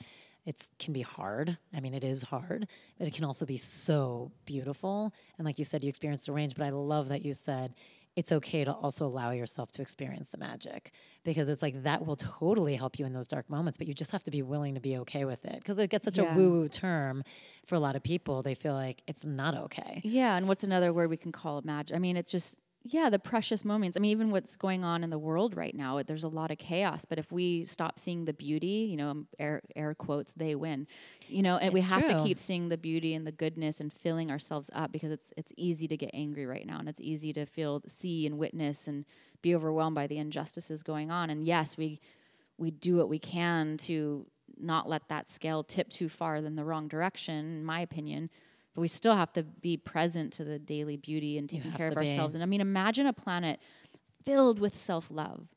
It can be hard. I mean, it is hard, but it can also be so beautiful. And like you said, you experienced a range, but I love that you said it's okay to also allow yourself to experience the magic because it's like that will totally help you in those dark moments, but you just have to be willing to be okay with it because it gets such Yeah. a woo woo term for a lot of people. They feel like it's not okay. Yeah, and what's another word we can call it magic? I mean, it's just yeah, the precious moments. I mean, even what's going on in the world right now, there's a lot of chaos. But if we stop seeing the beauty, you know, air, air quotes, they win. You know, and we It's have to keep seeing the beauty and the goodness and filling ourselves up because it's it's easy to get angry right now, and it's easy to feel, see, and witness and be overwhelmed by the injustices going on. And yes, we we do what we can to not let that scale tip too far in the wrong direction, in my opinion. But we still have to be present to the daily beauty and taking care of to be. ourselves. And I mean, imagine a planet filled with self love.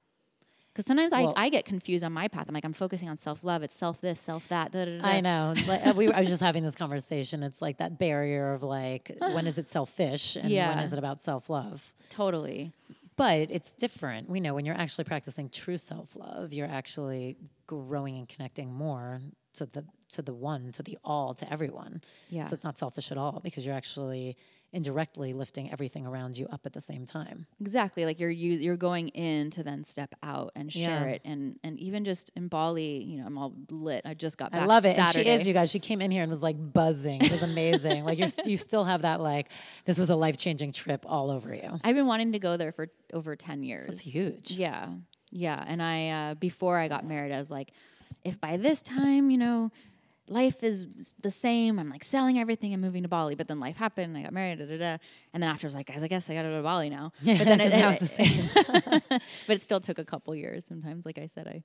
Because sometimes Well- I, I get confused on my path. I'm like, I'm focusing on self love. It's self this, self that. Da, da, da. I know. Like, uh, we, I was just having this conversation. It's like that barrier of like, when is it [laughs] selfish and when Yeah. is it about self love? Totally. But it's different. We know when you're actually practicing true self love, you're actually growing and connecting more to the to the one, to the all, to everyone. Yeah. So it's not selfish at all because you're actually indirectly lifting everything around you up at the same time. Exactly. Like you're you, you're going in to then step out and share Yeah. it. And and even just in Bali, you know, I'm all lit. I just got back. I love it. Saturday. And she is, you guys. She came in here and was like buzzing. It was amazing. like you're, st- you still have that like this was a life changing trip all over you. I've been wanting to go there for over 10 years. That's huge. Yeah. Yeah. And I, uh, before I got married, I was like, if by this time, you know, life is the same. I'm like selling everything and moving to Bali. But then life happened. I got married. Da, da, da. And then after I was like, guys, I guess I got to go to Bali now. [laughs] Yeah, but then 'cause now it's the same. [laughs] but it still took a couple years. Sometimes, like I said, I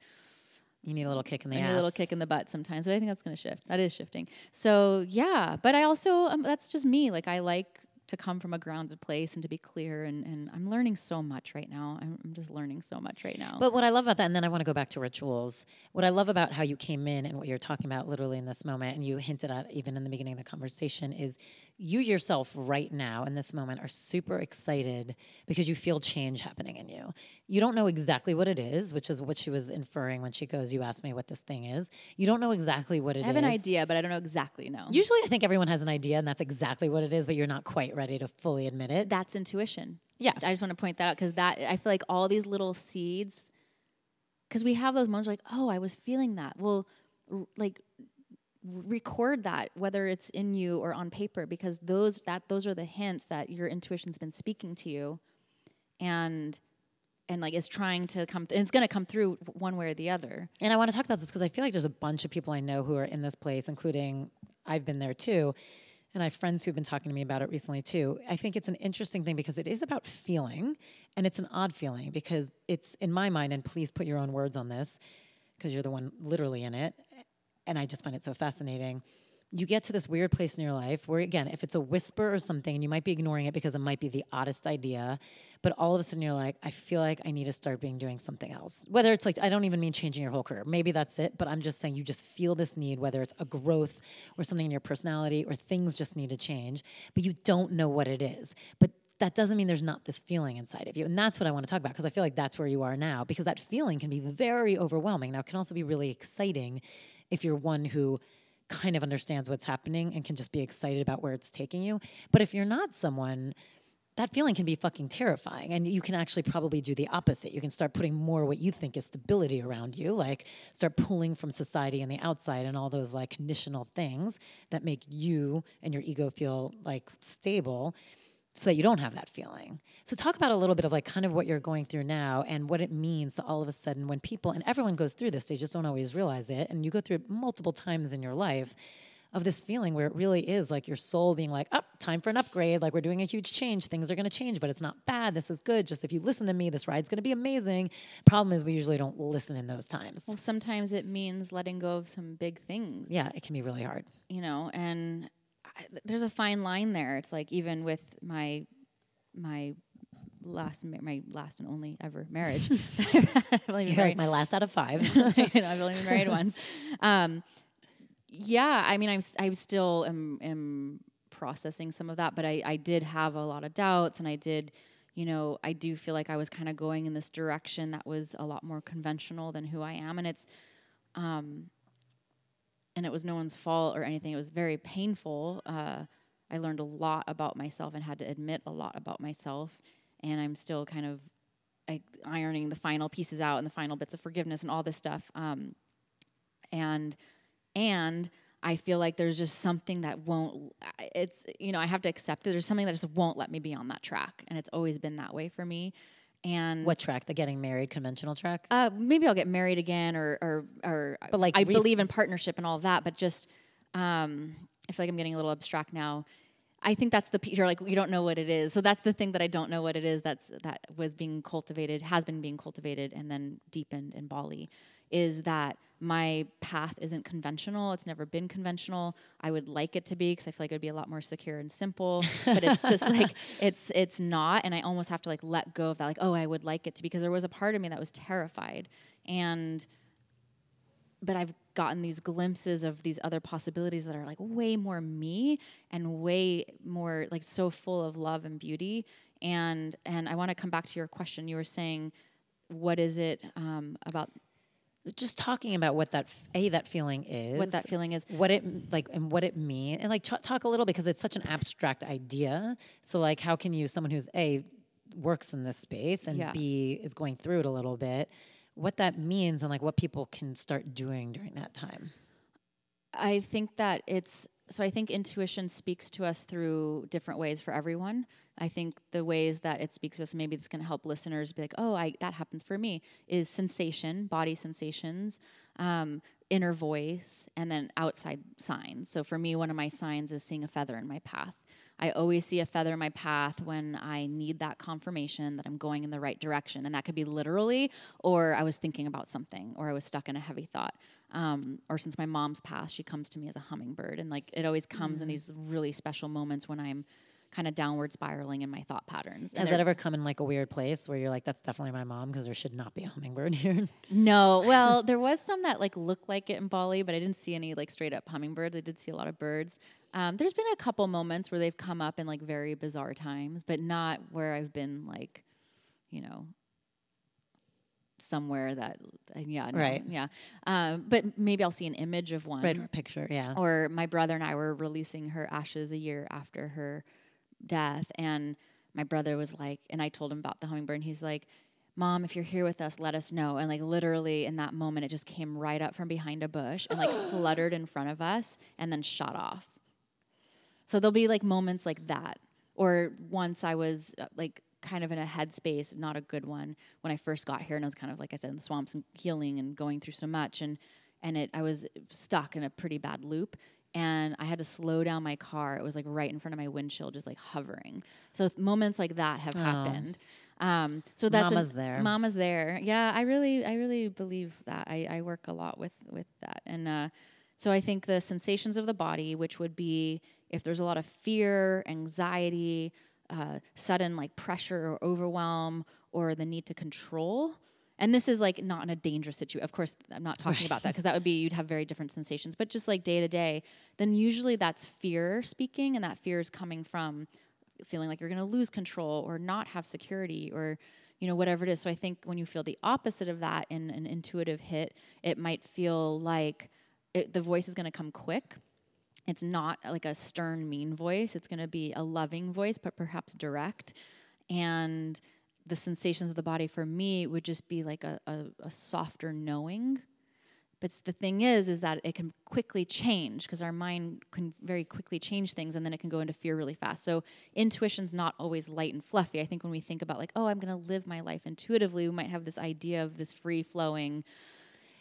You need a little kick in the I ass. need a little kick in the butt sometimes, but I think that's going to shift. That is shifting. So yeah, but I also um, that's just me. Like I like to come from a grounded place and to be clear, and, and I'm learning so much right now. I'm, I'm just learning so much right now. But what I love about that, and then I want to go back to rituals. What I love about how you came in and what you're talking about literally in this moment, and you hinted at even in the beginning of the conversation, is you yourself right now in this moment are super excited because you feel change happening in you. You don't know exactly what it is, which is what she was inferring when she goes, You asked me what this thing is. You don't know exactly what it is. I have an idea, but I don't know exactly. No, Usually, I think everyone has an idea, and that's exactly what it is, but you're not quite ready to fully admit it. that's intuition. Yeah. I just want to point that out because that I feel like all these little seeds, because we have those moments like, oh, I was feeling that. Well, r- like record that whether it's in you or on paper because those that those are the hints that your intuition's been speaking to you and and like is trying to come th- and it's going to come through one way or the other And I want to talk about this because I feel like there's a bunch of people I know who are in this place, including I've been there too. And I have friends who've been talking to me about it recently too. I think it's an interesting thing because it is about feeling, and it's an odd feeling because it's in my mind, and please put your own words on this because you're the one literally in it. And I just find it so fascinating. You get to this weird place in your life where, again, if it's a whisper or something, and you might be ignoring it because it might be the oddest idea, but all of a sudden you're like, I feel like I need to start being doing something else. Whether it's like, I don't even mean changing your whole career. Maybe that's it, but I'm just saying you just feel this need, whether it's a growth or something in your personality or things just need to change, but you don't know what it is. But that doesn't mean there's not this feeling inside of you. And that's what I want to talk about because I feel like that's where you are now because that feeling can be very overwhelming. Now, it can also be really exciting if you're one who kind of understands what's happening and can just be excited about where it's taking you. But if you're not someone, that feeling can be fucking terrifying. And you can actually probably do the opposite. You can start putting more what you think is stability around you, like start pulling from society and the outside and all those like conditional things that make you and your ego feel like stable so that you don't have that feeling. So talk about a little bit of like kind of what you're going through now and what it means to all of a sudden when people and everyone goes through this, they just don't always realize it. And you go through it multiple times in your life of this feeling where it really is like your soul being like, up, time for an upgrade. Like we're doing a huge change. Things are going to change, but it's not bad. This is good. Just if you listen to me, this ride's going to be amazing. Problem is, we usually don't listen in those times. well sometimes it means letting go of some big things Yeah, it can be really hard. you know and there's a fine line there it's like even with my my last my last and only ever marriage [laughs] I've only been You're married like my last out of five. you [laughs] know, I've only been married once um, yeah I mean I'm I still am, am processing some of that but I, I did have a lot of doubts and I did you know I do feel like I was kind of going in this direction that was a lot more conventional than who I am and it's um, and it was no one's fault or anything. It was very painful. Uh, I learned a lot about myself and had to admit a lot about myself. And I'm still kind of like, ironing the final pieces out and the final bits of forgiveness and all this stuff. Um, and and I feel like there's just something that won't. It's you know I have to accept it. There's something that just won't let me be on that track, and it's always been that way for me. And what track? The getting married conventional track? uh, maybe I'll get married again, or or or. But, like, I rec- believe in partnership and all of that, but just um, I feel like I'm getting a little abstract now. I think that's the piece. You're like you don't know what it is, so that's the thing that I don't know what it is. That's that was being cultivated, has been being cultivated, and then deepened in Bali. Is that my path isn't conventional? It's never been conventional. I would like it to be because I feel like it would be a lot more secure and simple. But it's just [laughs] like it's it's not, and I almost have to like let go of that. Like oh, I would like it to be. because there was a part of me that was terrified, and but I've gotten these glimpses of these other possibilities that are like way more me and way more like so full of love and beauty. And and I want to come back to your question. You were saying, what is it um, about just talking about what that a that feeling is what that feeling is? what it like and what it mean and like ch- talk a little because it's such an abstract idea so like how can you someone who's a works in this space and Yeah. b is going through it a little bit what that means and like what people can start doing during that time I think that it's so I think intuition speaks to us through different ways for everyone. I think the ways that it speaks to us, maybe this can help listeners be like, oh, I, that happens for me, is sensation, body sensations. um, inner voice, and then outside signs. So for me, one of my signs is seeing a feather in my path. I always see a feather in my path when I need that confirmation that I'm going in the right direction. And that could be literally, or I was thinking about something, or I was stuck in a heavy thought. Um, or since my mom's passed, she comes to me as a hummingbird. And like it always comes mm. in these really special moments when I'm kind of downward spiraling in my thought patterns. Has that ever come in like a weird place where you're like, that's definitely my mom because there should not be a hummingbird here? [laughs] No. Well, there was some that like looked like it in Bali, but I didn't see any like straight up hummingbirds. I did see a lot of birds. Um, there's been a couple moments where they've come up in like very bizarre times, but not where I've been like, you know, somewhere that uh, yeah no, right yeah um, but maybe I'll see an image of one right or a picture yeah or my brother and I were releasing her ashes a year after her death and my brother was like and I told him about the hummingbird and he's like mom if you're here with us let us know and like literally in that moment it just came right up from behind a bush and like [gasps] fluttered in front of us and then shot off so there'll be like moments like that. Or once I was uh, like kind of in a headspace, not a good one, when I first got here, and I was kind of like I said in the swamps and healing and going through so much, and and it I was stuck in a pretty bad loop, and I had to slow down my car. It was like right in front of my windshield, just like hovering. So moments like that have oh. happened. Um, so that's mama's a, there. Mama's there. Yeah, I really, I really believe that. I, I work a lot with with that, and uh, so I think the sensations of the body, which would be if there's a lot of fear, anxiety, uh, sudden like pressure or overwhelm, or the need to control. And this is like not in a dangerous situation. Of course, I'm not talking right. about that because that would be you'd have very different sensations. But just like day to day, then usually that's fear speaking, and that fear is coming from feeling like you're going to lose control or not have security or you know whatever it is. So I think when you feel the opposite of that in an intuitive hit, it might feel like it, the voice is going to come quick it's not like a stern, mean voice. It's going to be a loving voice, but perhaps direct. And the sensations of the body for me would just be like a, a, a softer knowing. But the thing is, is that it can quickly change because our mind can very quickly change things and then it can go into fear really fast. So intuition's not always light and fluffy. I think when we think about like, oh, I'm going to live my life intuitively, we might have this idea of this free flowing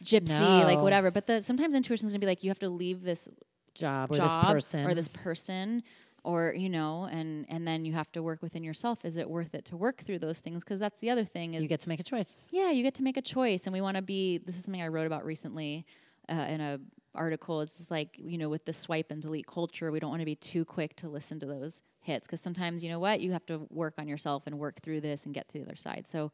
gypsy, no. like whatever. But the, sometimes intuition's going to be like, you have to leave this job or job this person or this person or you know and and then you have to work within yourself is it worth it to work through those things? Because that's the other thing is you get to make a choice. Yeah you get to make a choice and we want to be this is something i wrote about recently uh, in a article. It's like you know with the swipe and delete culture we don't want to be too quick to listen to those hits because sometimes you know what? You have to work on yourself and work through this and get to the other side. So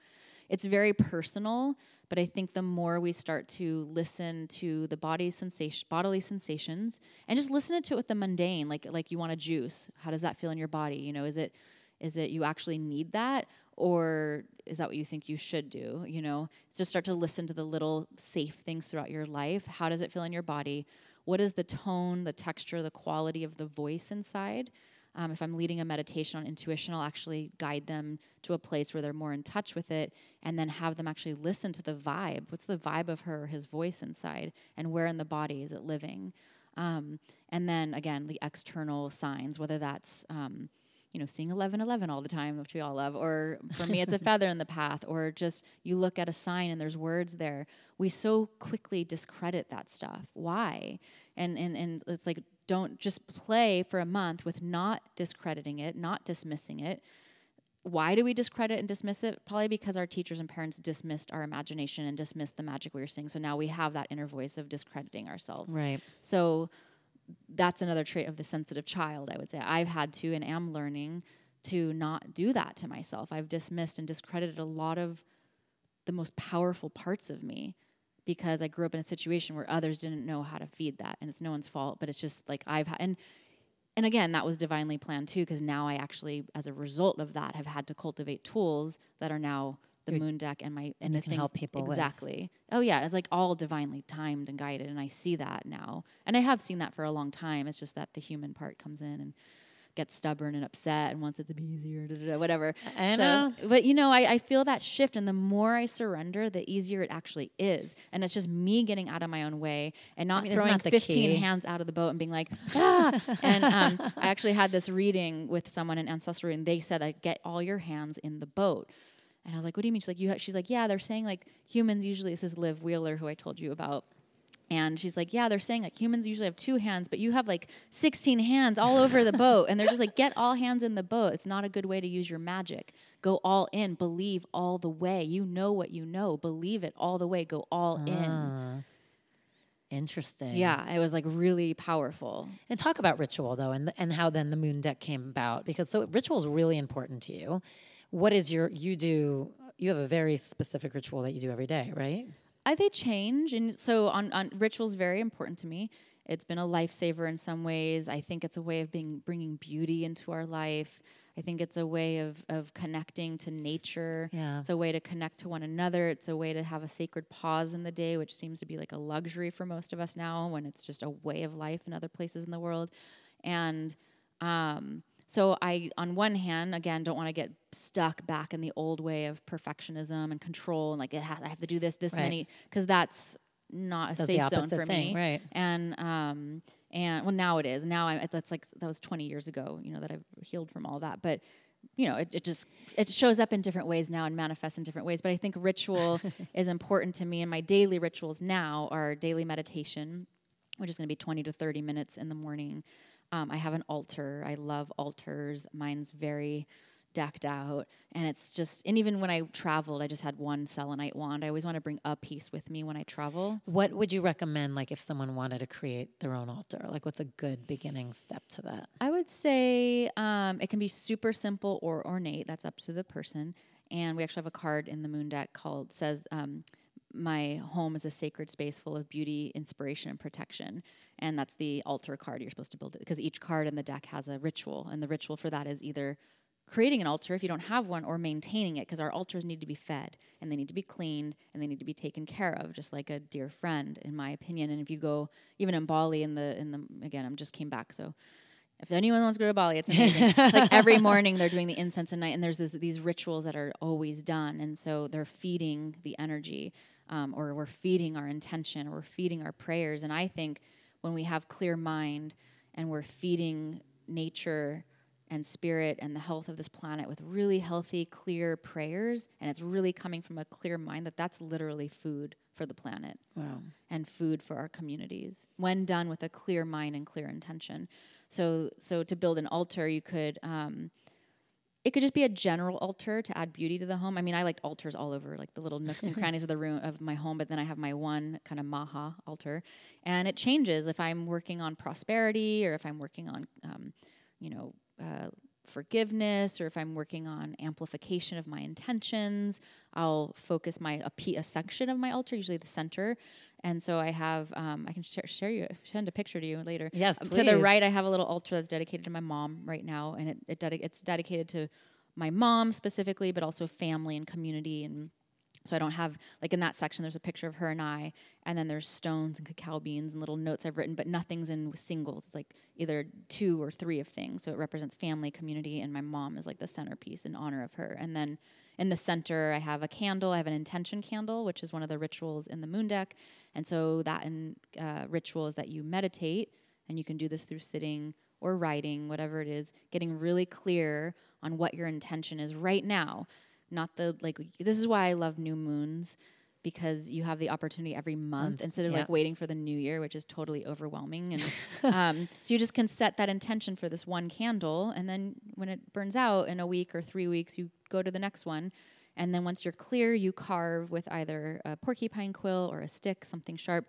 it's very personal but i think the more we start to listen to the body sensation bodily sensations and just listen to it with the mundane like like you want a juice how does that feel in your body? You know is it is it you actually need that or is that what you think you should do? You know just start to listen to the little safe things throughout your life how does it feel in your body? What is the tone the texture the quality of the voice inside um, if I'm leading a meditation on intuition, I'll actually guide them to a place where they're more in touch with it and then have them actually listen to the vibe. What's the vibe of her, his voice inside, and where in the body is it living? Um, and then again, the external signs, whether that's um, you know, seeing 1111 all the time, which we all love, or for me, it's a [laughs] feather in the path, or just you look at a sign and there's words there. We so quickly discredit that stuff. Why? And, and, and it's like, don't just play for a month with not discrediting it, not dismissing it. Why do we discredit and dismiss it? Probably because our teachers and parents dismissed our imagination and dismissed the magic we were seeing. So now we have that inner voice of discrediting ourselves. Right. So that's another trait of the sensitive child, I would say. I've had to and am learning to not do that to myself. I've dismissed and discredited a lot of the most powerful parts of me because I grew up in a situation where others didn't know how to feed that, and it's no one's fault. But it's just like I've had, and and again, that was divinely planned too, because now I actually, as a result of that, have had to cultivate tools that are now the You're, moon deck and my and, the things help people exactly. With. Oh yeah, it's like all divinely timed and guided, and I see that now, and I have seen that for a long time. It's just that the human part comes in and gets stubborn and upset and wants it to be easier, da, da, da, whatever. I so, know. But you know, I, I feel that shift, and the more I surrender, the easier it actually is. And it's just me getting out of my own way and not I mean, throwing 15 key? hands out of the boat and being like, [laughs] ah. and um, I actually had this reading with someone in Ancestry, and they said, like, get all your hands in the boat. And I was like, what do you mean? She's like, you ha-? she's like, yeah, they're saying like humans usually, this is Liv Wheeler, who I told you about And she's like, Yeah, they're saying like humans usually have two hands, but you have like 16 hands all over the boat. And they're just like, Get all hands in the boat. It's not a good way to use your magic. Go all in, believe all the way. You know what you know, believe it all the way, go all Ah. in. Interesting. Yeah, it was like really powerful. And talk about ritual though, and and how then the moon deck came about because so ritual is really important to you. What is your you do? You have a very specific ritual that you do every day, right? I they change, and so on, on rituals very important to me. It's been a lifesaver in some ways. I think it's a way of being bringing beauty into our life. I think it's a way of of connecting to nature. Yeah. It's a way to connect to one another. It's a way to have a sacred pause in the day, which seems to be like a luxury for most of us now when it's just a way of life in other places in the world. And um, so I, on one hand, again, don't want to get stuck back in the old way of perfectionism and control and like it has, I have to do this this Right. many because that's not a That's safe zone for thing, me. right. And um, and well, now it is. Now I'm that's like that was 20 years ago. You know that I've healed from all that, but you know, it, it just it shows up in different ways now and manifests in different ways. But I think ritual [laughs] is important to me, and my daily rituals now are daily meditation, which is going to be 20 to 30 minutes in the morning. Um, I have an altar. I love altars. Mine's very decked out, and it's just. And even when I traveled, I just had one selenite wand. I always want to bring a piece with me when I travel. What would you recommend, like if someone wanted to create their own altar? Like, what's a good beginning step to that? I would say um, it can be super simple or ornate. That's up to the person. And we actually have a card in the moon deck called says, um, "My home is a sacred space full of beauty, inspiration, and protection." And that's the altar card you're supposed to build it because each card in the deck has a ritual, and the ritual for that is either creating an altar if you don't have one or maintaining it because our altars need to be fed and they need to be cleaned and they need to be taken care of just like a dear friend in my opinion and if you go even in bali in the in the again i'm just came back so if anyone wants to go to Bali, it's amazing. [laughs] like every morning they're doing the incense at night, and there's this, these rituals that are always done, and so they're feeding the energy, um, or we're feeding our intention, or we're feeding our prayers. And I think when we have clear mind and we're feeding nature and spirit and the health of this planet with really healthy, clear prayers, and it's really coming from a clear mind, that that's literally food for the planet Wow. and food for our communities when done with a clear mind and clear intention. So, so to build an altar, you could. Um, it could just be a general altar to add beauty to the home. I mean, I like altars all over, like the little nooks and [laughs] crannies of the room of my home. But then I have my one kind of maha altar, and it changes if I'm working on prosperity or if I'm working on, um, you know, uh, forgiveness or if I'm working on amplification of my intentions. I'll focus my a, p- a section of my altar, usually the center. And so I have, um, I can share, share you, send a picture to you later. Yes, Um, To the right, I have a little altar that's dedicated to my mom right now, and it, it it's dedicated to my mom specifically, but also family and community and so I don't have like in that section. There's a picture of her and I, and then there's stones and cacao beans and little notes I've written, but nothing's in singles. It's like either two or three of things. So it represents family, community, and my mom is like the centerpiece in honor of her. And then in the center, I have a candle. I have an intention candle, which is one of the rituals in the moon deck. And so that in, uh, ritual is that you meditate, and you can do this through sitting or writing, whatever it is, getting really clear on what your intention is right now not the like this is why I love new moons because you have the opportunity every month instead of yeah. like waiting for the new year which is totally overwhelming and [laughs] um, so you just can set that intention for this one candle and then when it burns out in a week or three weeks you go to the next one and then once you're clear you carve with either a porcupine quill or a stick something sharp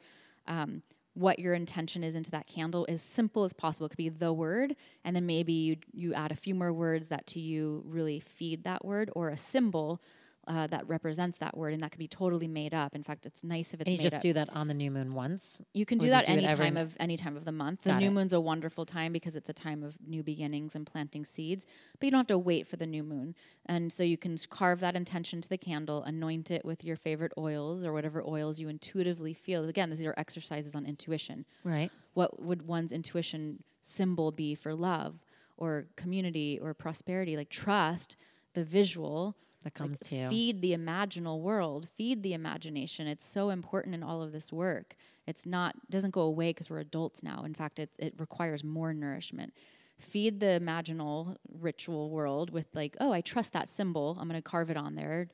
um, what your intention is into that candle as simple as possible. It could be the word, and then maybe you you add a few more words that to you really feed that word, or a symbol uh, that represents that word, and that could be totally made up. In fact, it's nice if it's And you just up. do that on the new moon once. You can do that do any time of any time of the month. The Got new it. moon's a wonderful time because it's a time of new beginnings and planting seeds. But you don't have to wait for the new moon, and so you can carve that intention to the candle, anoint it with your favorite oils or whatever oils you intuitively feel. Again, these are exercises on intuition. Right. What would one's intuition symbol be for love or community or prosperity? Like trust the visual That comes like, to feed the imaginal world feed the imagination it's so important in all of this work it's not doesn't go away because we're adults now in fact it, it requires more nourishment feed the imaginal ritual world with like oh i trust that symbol i'm going to carve it on there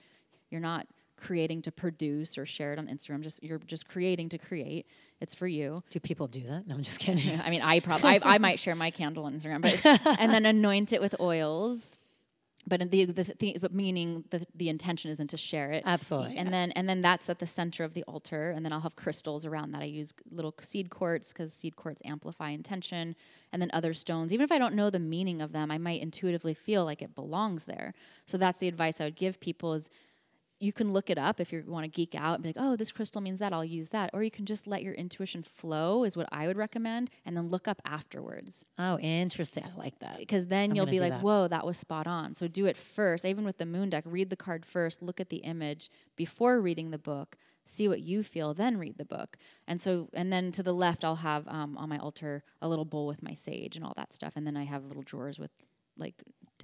you're not creating to produce or share it on Instagram. Just you're just creating to create. It's for you. Do people do that? No, I'm just kidding. [laughs] I mean, I probably I, I might share my candle on Instagram, but and then [laughs] anoint it with oils. But the, the, the but meaning the the intention isn't to share it. Absolutely. And then and then that's at the center of the altar, and then I'll have crystals around that. I use little seed quartz because seed quartz amplify intention, and then other stones. Even if I don't know the meaning of them, I might intuitively feel like it belongs there. So that's the advice I would give people: is you can look it up if you want to geek out and be like, oh, this crystal means that, I'll use that. Or you can just let your intuition flow, is what I would recommend, and then look up afterwards. Oh, interesting. I like that. Because then I'm you'll be like, that. whoa, that was spot on. So do it first. Even with the moon deck, read the card first, look at the image before reading the book, see what you feel, then read the book. And so, and then to the left, I'll have um, on my altar a little bowl with my sage and all that stuff. And then I have little drawers with like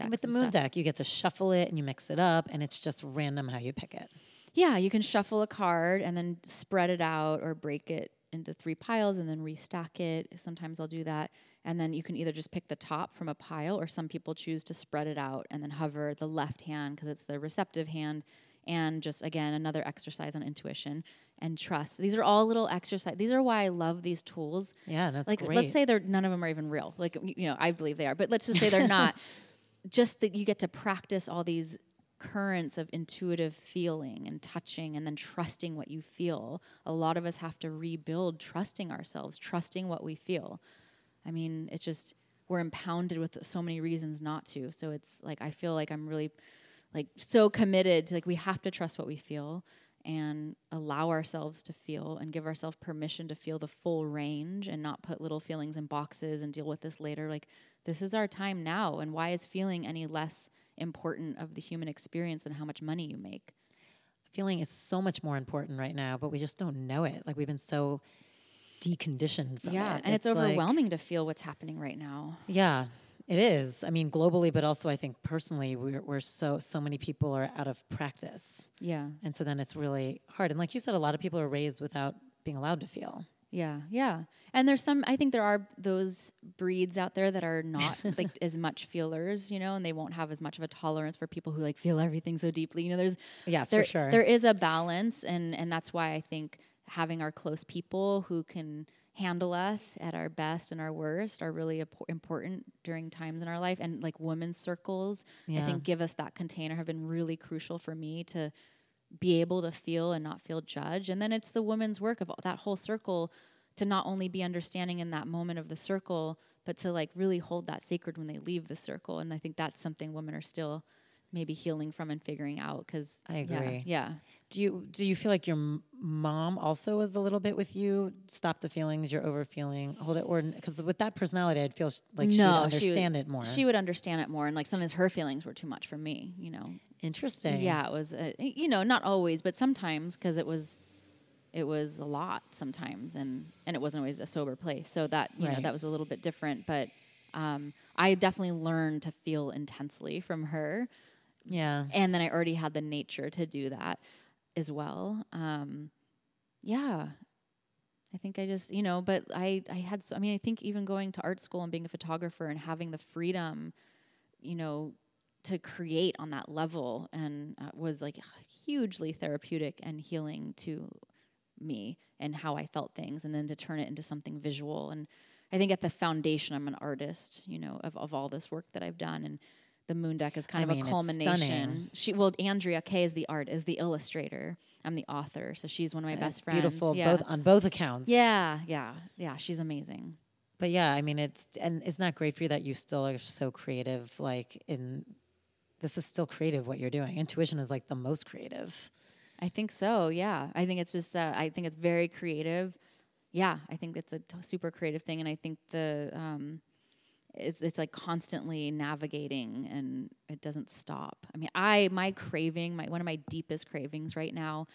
decks. With the moon stuff. deck, you get to shuffle it and you mix it up, and it's just random how you pick it. Yeah, you can shuffle a card and then spread it out or break it into three piles and then restack it. Sometimes I'll do that. And then you can either just pick the top from a pile or some people choose to spread it out and then hover the left hand because it's the receptive hand. And just again, another exercise on intuition and trust. These are all little exercise. These are why I love these tools. Yeah, that's like great. let's say they're none of them are even real. Like you know, I believe they are, but let's just say they're not. [laughs] just that you get to practice all these currents of intuitive feeling and touching and then trusting what you feel. A lot of us have to rebuild trusting ourselves, trusting what we feel. I mean, it's just we're impounded with so many reasons not to. So it's like I feel like I'm really like so committed to like we have to trust what we feel and allow ourselves to feel and give ourselves permission to feel the full range and not put little feelings in boxes and deal with this later like this is our time now and why is feeling any less important of the human experience than how much money you make Feeling is so much more important right now, but we just don't know it. Like we've been so deconditioned from that. yeah it. and it's, like- overwhelming to feel what's happening right now Yeah, it is. I mean, globally, but also I think personally, we're, we're so so many people are out of practice, yeah and so then it's really hard. And like you said, a lot of people are raised without being allowed to feel. Yeah, yeah. And there's some I think there are those breeds out there that are not [laughs] like as much feelers, you know, and they won't have as much of a tolerance for people who like feel everything so deeply. You know, there's Yes, there, for sure. There is a balance and and that's why I think having our close people who can handle us at our best and our worst are really impo- important during times in our life and like women's circles I think give us that container have been really crucial for me to be able to feel and not feel judged. And then it's the woman's work of that whole circle to not only be understanding in that moment of the circle, but to like really hold that sacred when they leave the circle. And I think that's something women are still maybe healing from and figuring out. Because I agree. Yeah, Do you do you feel like your m- mom also was a little bit with you? Stop the feelings, you're over feeling, hold it, or because with that personality, I'd feel sh- like she'd she would- understand it more. She would understand it more, and like sometimes her feelings were too much for me. You know. Interesting. Yeah, it was. Uh, you know, not always, but sometimes because it was. It was a lot sometimes, and and it wasn't always a sober place. So that you know that was a little bit different. But um, I definitely learned to feel intensely from her. Yeah. and then I already had the nature to do that as well. Um, yeah, I think I just you know, but I I had so, I mean I think even going to art school and being a photographer and having the freedom, you know, to create on that level and uh, was like hugely therapeutic and healing to me and how I felt things, and then to turn it into something visual and. I think at the foundation, I'm an artist, you know, of, of all this work that I've done, and the moon deck is kind I of mean, a culmination. She well, Andrea Kay is the art, is the illustrator. I'm the author, so she's one of my It's best friends. Beautiful, yeah. both on both accounts. yeah, yeah, yeah. She's amazing. But yeah, I mean, it's and it's not great for you that you still are so creative. Like in, this is still creative what you're doing. Intuition is like the most creative. I think so. Yeah, I think it's just. Uh, I think it's very creative. Yeah, I think it's a t- super creative thing, and I think the um, it's it's like constantly navigating, and it doesn't stop. I mean, I my craving, my one of my deepest cravings right now,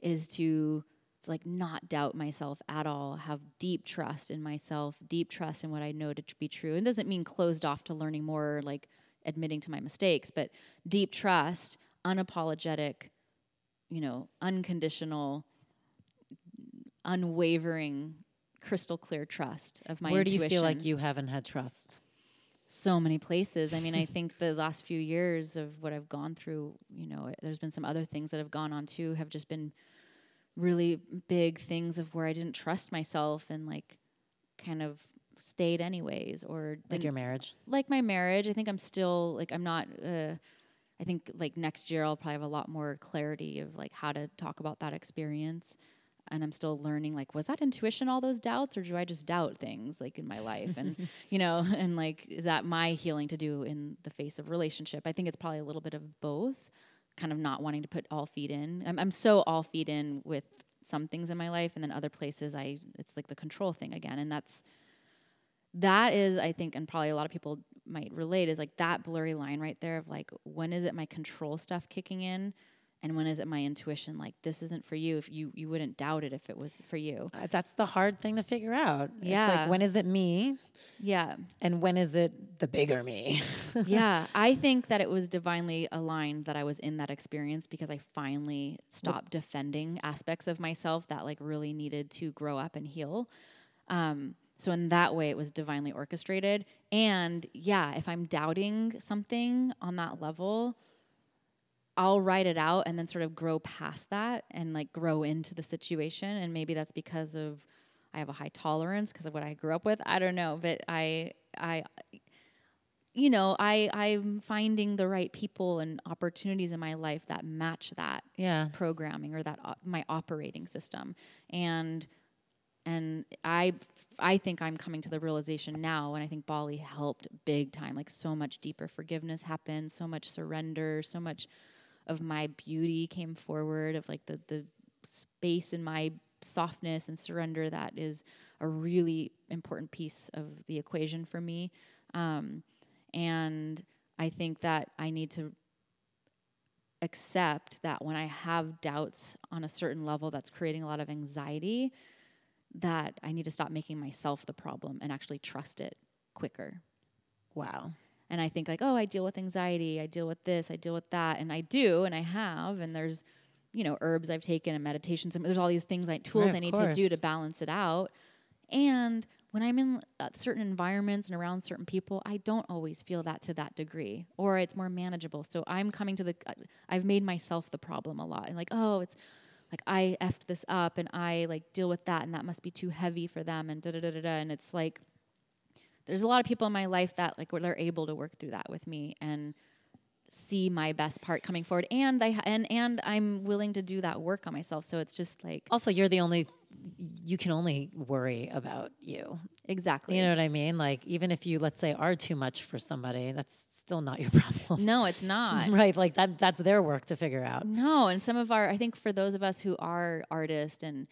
is to it's like not doubt myself at all, have deep trust in myself, deep trust in what I know to be true. It doesn't mean closed off to learning more, or like admitting to my mistakes, but deep trust, unapologetic, you know, unconditional, unwavering, crystal clear trust of my Where do you feel like you haven't had trust? so many places. I mean, I [laughs] think the last few years of what I've gone through, you know, there's been some other things that have gone on too, have just been really big things of where I didn't trust myself and like kind of stayed anyways or Like your marriage. like my marriage. I think I'm still like I'm not. Uh, I think like next year I'll probably have a lot more clarity of like how to talk about that experience. And I'm still learning like was that intuition all those doubts or do I just doubt things like in my life and [laughs] you know [laughs] and like is that my healing to do in the face of relationship? I think it's probably a little bit of both. Kind of not wanting to put all feet in. I'm, I'm so all feet in with some things in my life and then other places I it's like the control thing again and that's that is i think and probably a lot of people might relate is like that blurry line right there of like when is it my control stuff kicking in and when is it my intuition like this isn't for you if you you wouldn't doubt it if it was for you Uh, That's the hard thing to figure out. It's Yeah. like when is it me yeah and when is it the bigger me? [laughs] yeah i think that it was divinely aligned that i was in that experience because i finally stopped defending aspects of myself that like really needed to grow up and heal um, so in that way it was divinely orchestrated and yeah if i'm doubting something on that level i'll write it out and then sort of grow past that and like grow into the situation. And maybe that's because of i have a high tolerance because of what i grew up with. I don't know. But i i you know i i'm finding the right people and opportunities in my life that match that yeah. programming or that op- my operating system. And and i i think i'm coming to the realization now and i think bali helped big time. Like so much deeper forgiveness happened so much surrender so much of my beauty came forward of like the the space in my softness and surrender that is a really important piece of the equation for me um, and i think that i need to accept that when I have doubts on a certain level that's creating a lot of anxiety, that I need to stop making myself the problem and actually trust it quicker. Wow. And I think like, oh, I deal with anxiety, I deal with this, I deal with that, and I do, and I have, and there's, you know, herbs I've taken and meditations, and there's all these things like tools Right, I need to do to balance it out. And when I'm in uh, certain environments and around certain people, I don't always feel that to that degree, or it's more manageable. So I'm coming to the, uh, I've made myself the problem a lot, and like, oh, it's like I effed this up, and I like deal with that, and that must be too heavy for them, and da da da da da. And it's like, there's a lot of people in my life that like they're able to work through that with me and see my best part coming forward and I and and I'm willing to do that work on myself so it's just like Also, you're the only, you can only worry about you. exactly You know what I mean? Like, even if you, let's say, are too much for somebody, that's still not your [laughs] problem. no it's not [laughs] right? Like, that that's their work to figure out. No, and some of our, I think for those of us who are artists and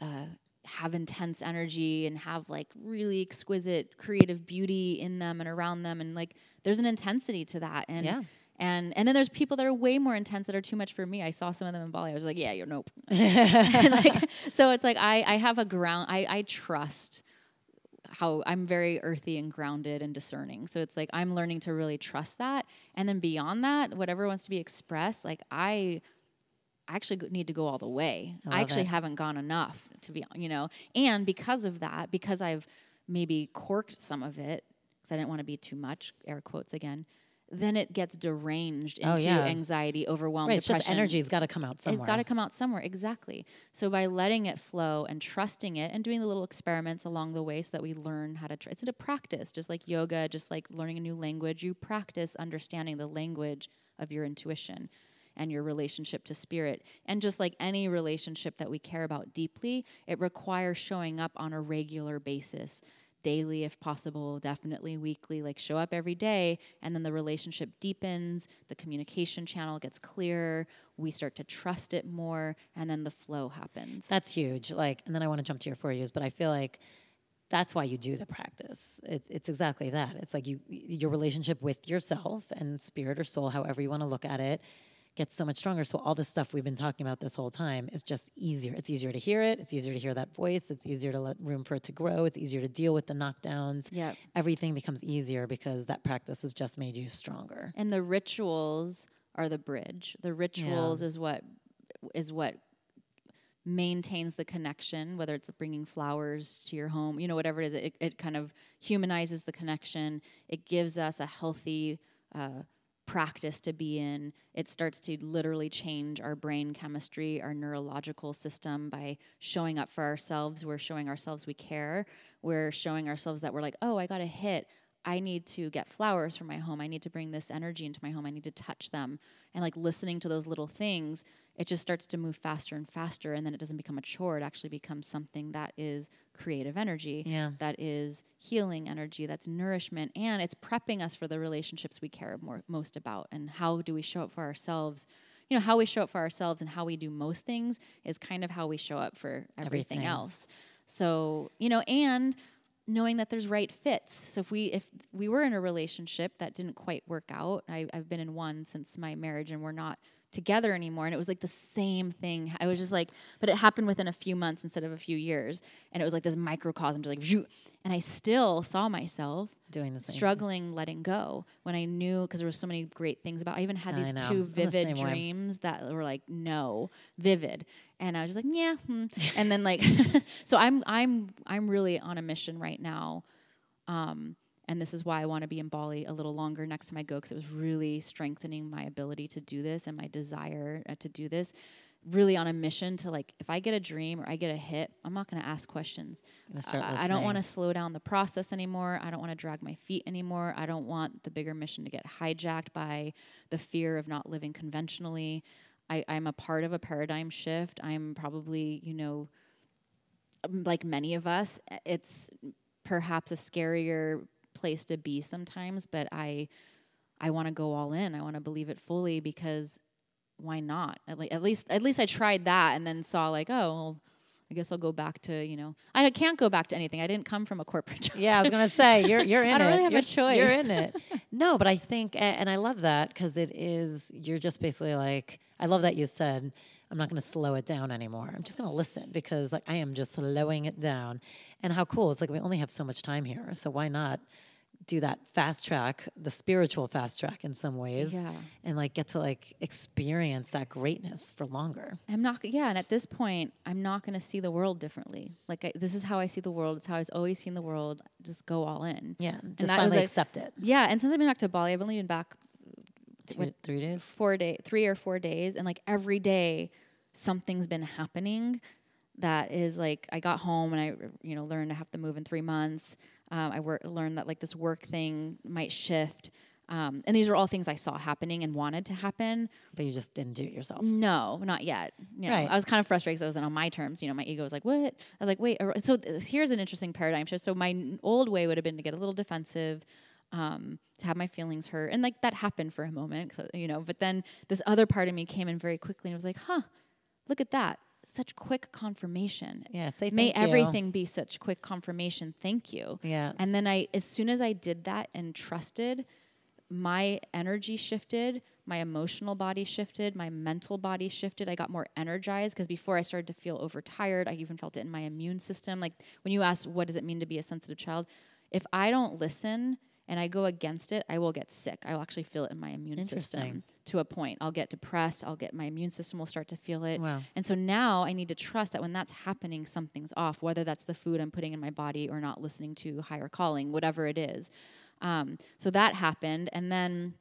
uh, have intense energy and have like really exquisite creative beauty in them and around them, and like there's an intensity to that, and Yeah. and and then there's people that are way more intense that are too much for me. I saw some of them in Bali. I was like, yeah, you're nope. And, [laughs] like, so it's like I I have a ground. I I trust how I'm very earthy and grounded and discerning. So it's like I'm learning to really trust that. And then beyond that, whatever wants to be expressed, like I I actually need to go all the way. I I, actually it. haven't gone enough to be, you know. And because of that, because I've maybe corked some of it because I didn't want to be too much, air quotes again, then it gets deranged Oh, into yeah. anxiety, overwhelm, Right. It's just energy's got to come out somewhere. It's got to come out somewhere, exactly. So by letting it flow and trusting it and doing the little experiments along the way so that we learn how to, tr- it's a practice, just like yoga, just like learning a new language. You practice understanding the language of your intuition and your relationship to spirit. And just like any relationship that we care about deeply, it requires showing up on a regular basis. Daily, if possible, definitely weekly, like show up every day, and then the relationship deepens, the communication channel gets clearer, we start to trust it more, and then the flow happens. That's huge. Like, and then I want to jump to your four years, but I feel like that's why you do the practice. It's it's exactly that. It's like you your relationship with yourself and spirit or soul, however you want to look at it, gets so much stronger. So all this stuff we've been talking about this whole time is just easier. It's easier to hear it. It's easier to hear that voice. It's easier to let room for it to grow. It's easier to deal with the knockdowns. Yep. Everything becomes easier because that practice has just made you stronger. and the rituals are the bridge. The rituals is what is what maintains the connection, whether it's bringing flowers to your home, you know, whatever it is, it, it kind of humanizes the connection. It gives us a healthy uh, practice to be in. It starts to literally change our brain chemistry, our neurological system by showing up for ourselves. We're showing ourselves we care. We're showing ourselves that we're like, oh, I got a hit. I need to get flowers for my home. I need to bring this energy into my home. I need to touch them. And like listening to those little things, it just starts to move faster and faster. And then it doesn't become a chore. It actually becomes something that is creative energy, Yeah. that is healing energy, that's nourishment. And it's prepping us for the relationships we care more, most about. And how do we show up for ourselves? You know, how we show up for ourselves and how we do most things is kind of how we show up for everything, Everything. else. So, you know, and knowing that there's right fits. So if we if we were in a relationship that didn't quite work out, I, I've been in one since my marriage, and we're not together anymore. And it was like the same thing. I was just like, but it happened within a few months instead of a few years, and it was like this microcosm, just like, and I still saw myself Doing the same. struggling letting go when I knew because there were so many great things about. I even had these two I'm the vivid way. dreams that were like no vivid, and I was just like yeah, hmm. and then like [laughs] so I'm I'm I'm really on a mission right now. Um, and this is why I want to be in Bali a little longer next time I go because it was really strengthening my ability to do this and my desire uh, to do this. Really on a mission to like, if I get a dream or I get a hit, I'm not going to ask questions. Start I- I don't want to slow down the process anymore. I don't want to drag my feet anymore. I don't want the bigger mission to get hijacked by the fear of not living conventionally. I, I'm a part of a paradigm shift. I'm probably, you know, um, like many of us, it's perhaps a scarier place to be sometimes, but I I want to go all in. I want to believe it fully because why not? At, le- at least at least I tried that and then saw like, oh, well, I guess I'll go back to, you know, I can't go back to anything. I didn't come from a corporate [laughs] job. Yeah, I was gonna say you're you're [laughs] in it. I don't it. really have a you're, You're in it. [laughs] No, but I think, and I love that because it is. You're just basically like. I love that you said. I'm not going to slow it down anymore. I'm just going to listen because like I am just slowing it down. And how cool! It's like we only have so much time here, so why not do that fast track, the spiritual fast track in some ways, Yeah. and like get to like experience that greatness for longer. I'm not, yeah. And at this point, I'm not going to see the world differently. Like, I, this is how I see the world. It's how I've always seen the world. Just go all in. Yeah, just that was finally like- accept it. Yeah. And since I've been back to Bali, I've only been back Two, three days. four day, three or four days, and like every day, something's been happening. That is like I got home and I, you know, learned I have to move in three months. Um, I work, learned that like this work thing might shift, um, and these are all things I saw happening and wanted to happen. But you just didn't do it yourself. No, not yet. You know, Right. I was kind of frustrated because I wasn't on my terms. You know, my ego was like, "What?" I was like, "Wait." So th- here's an interesting paradigm shift. So my n- old way would have been to get a little defensive, um, to have my feelings hurt, and like that happened for a moment. You know, but then this other part of me came in very quickly and was like, "Huh, look at that." Such quick confirmation. Yeah, say May thank you. everything be such quick confirmation. Thank you. Yeah. And then I, as soon as I did that and trusted, my energy shifted, my emotional body shifted, my mental body shifted. I got more energized because before I started to feel overtired, I even felt it in my immune system. Like when you ask, what does it mean to be a sensitive child? If I don't listen and I go against it, I will get sick. I will actually feel it in my immune system to a point. I'll get depressed. I'll get my immune system will start to feel it. Wow. And so now I need to trust that when that's happening, something's off, whether that's the food I'm putting in my body or not listening to higher calling, whatever it is. Um, so that happened. And then,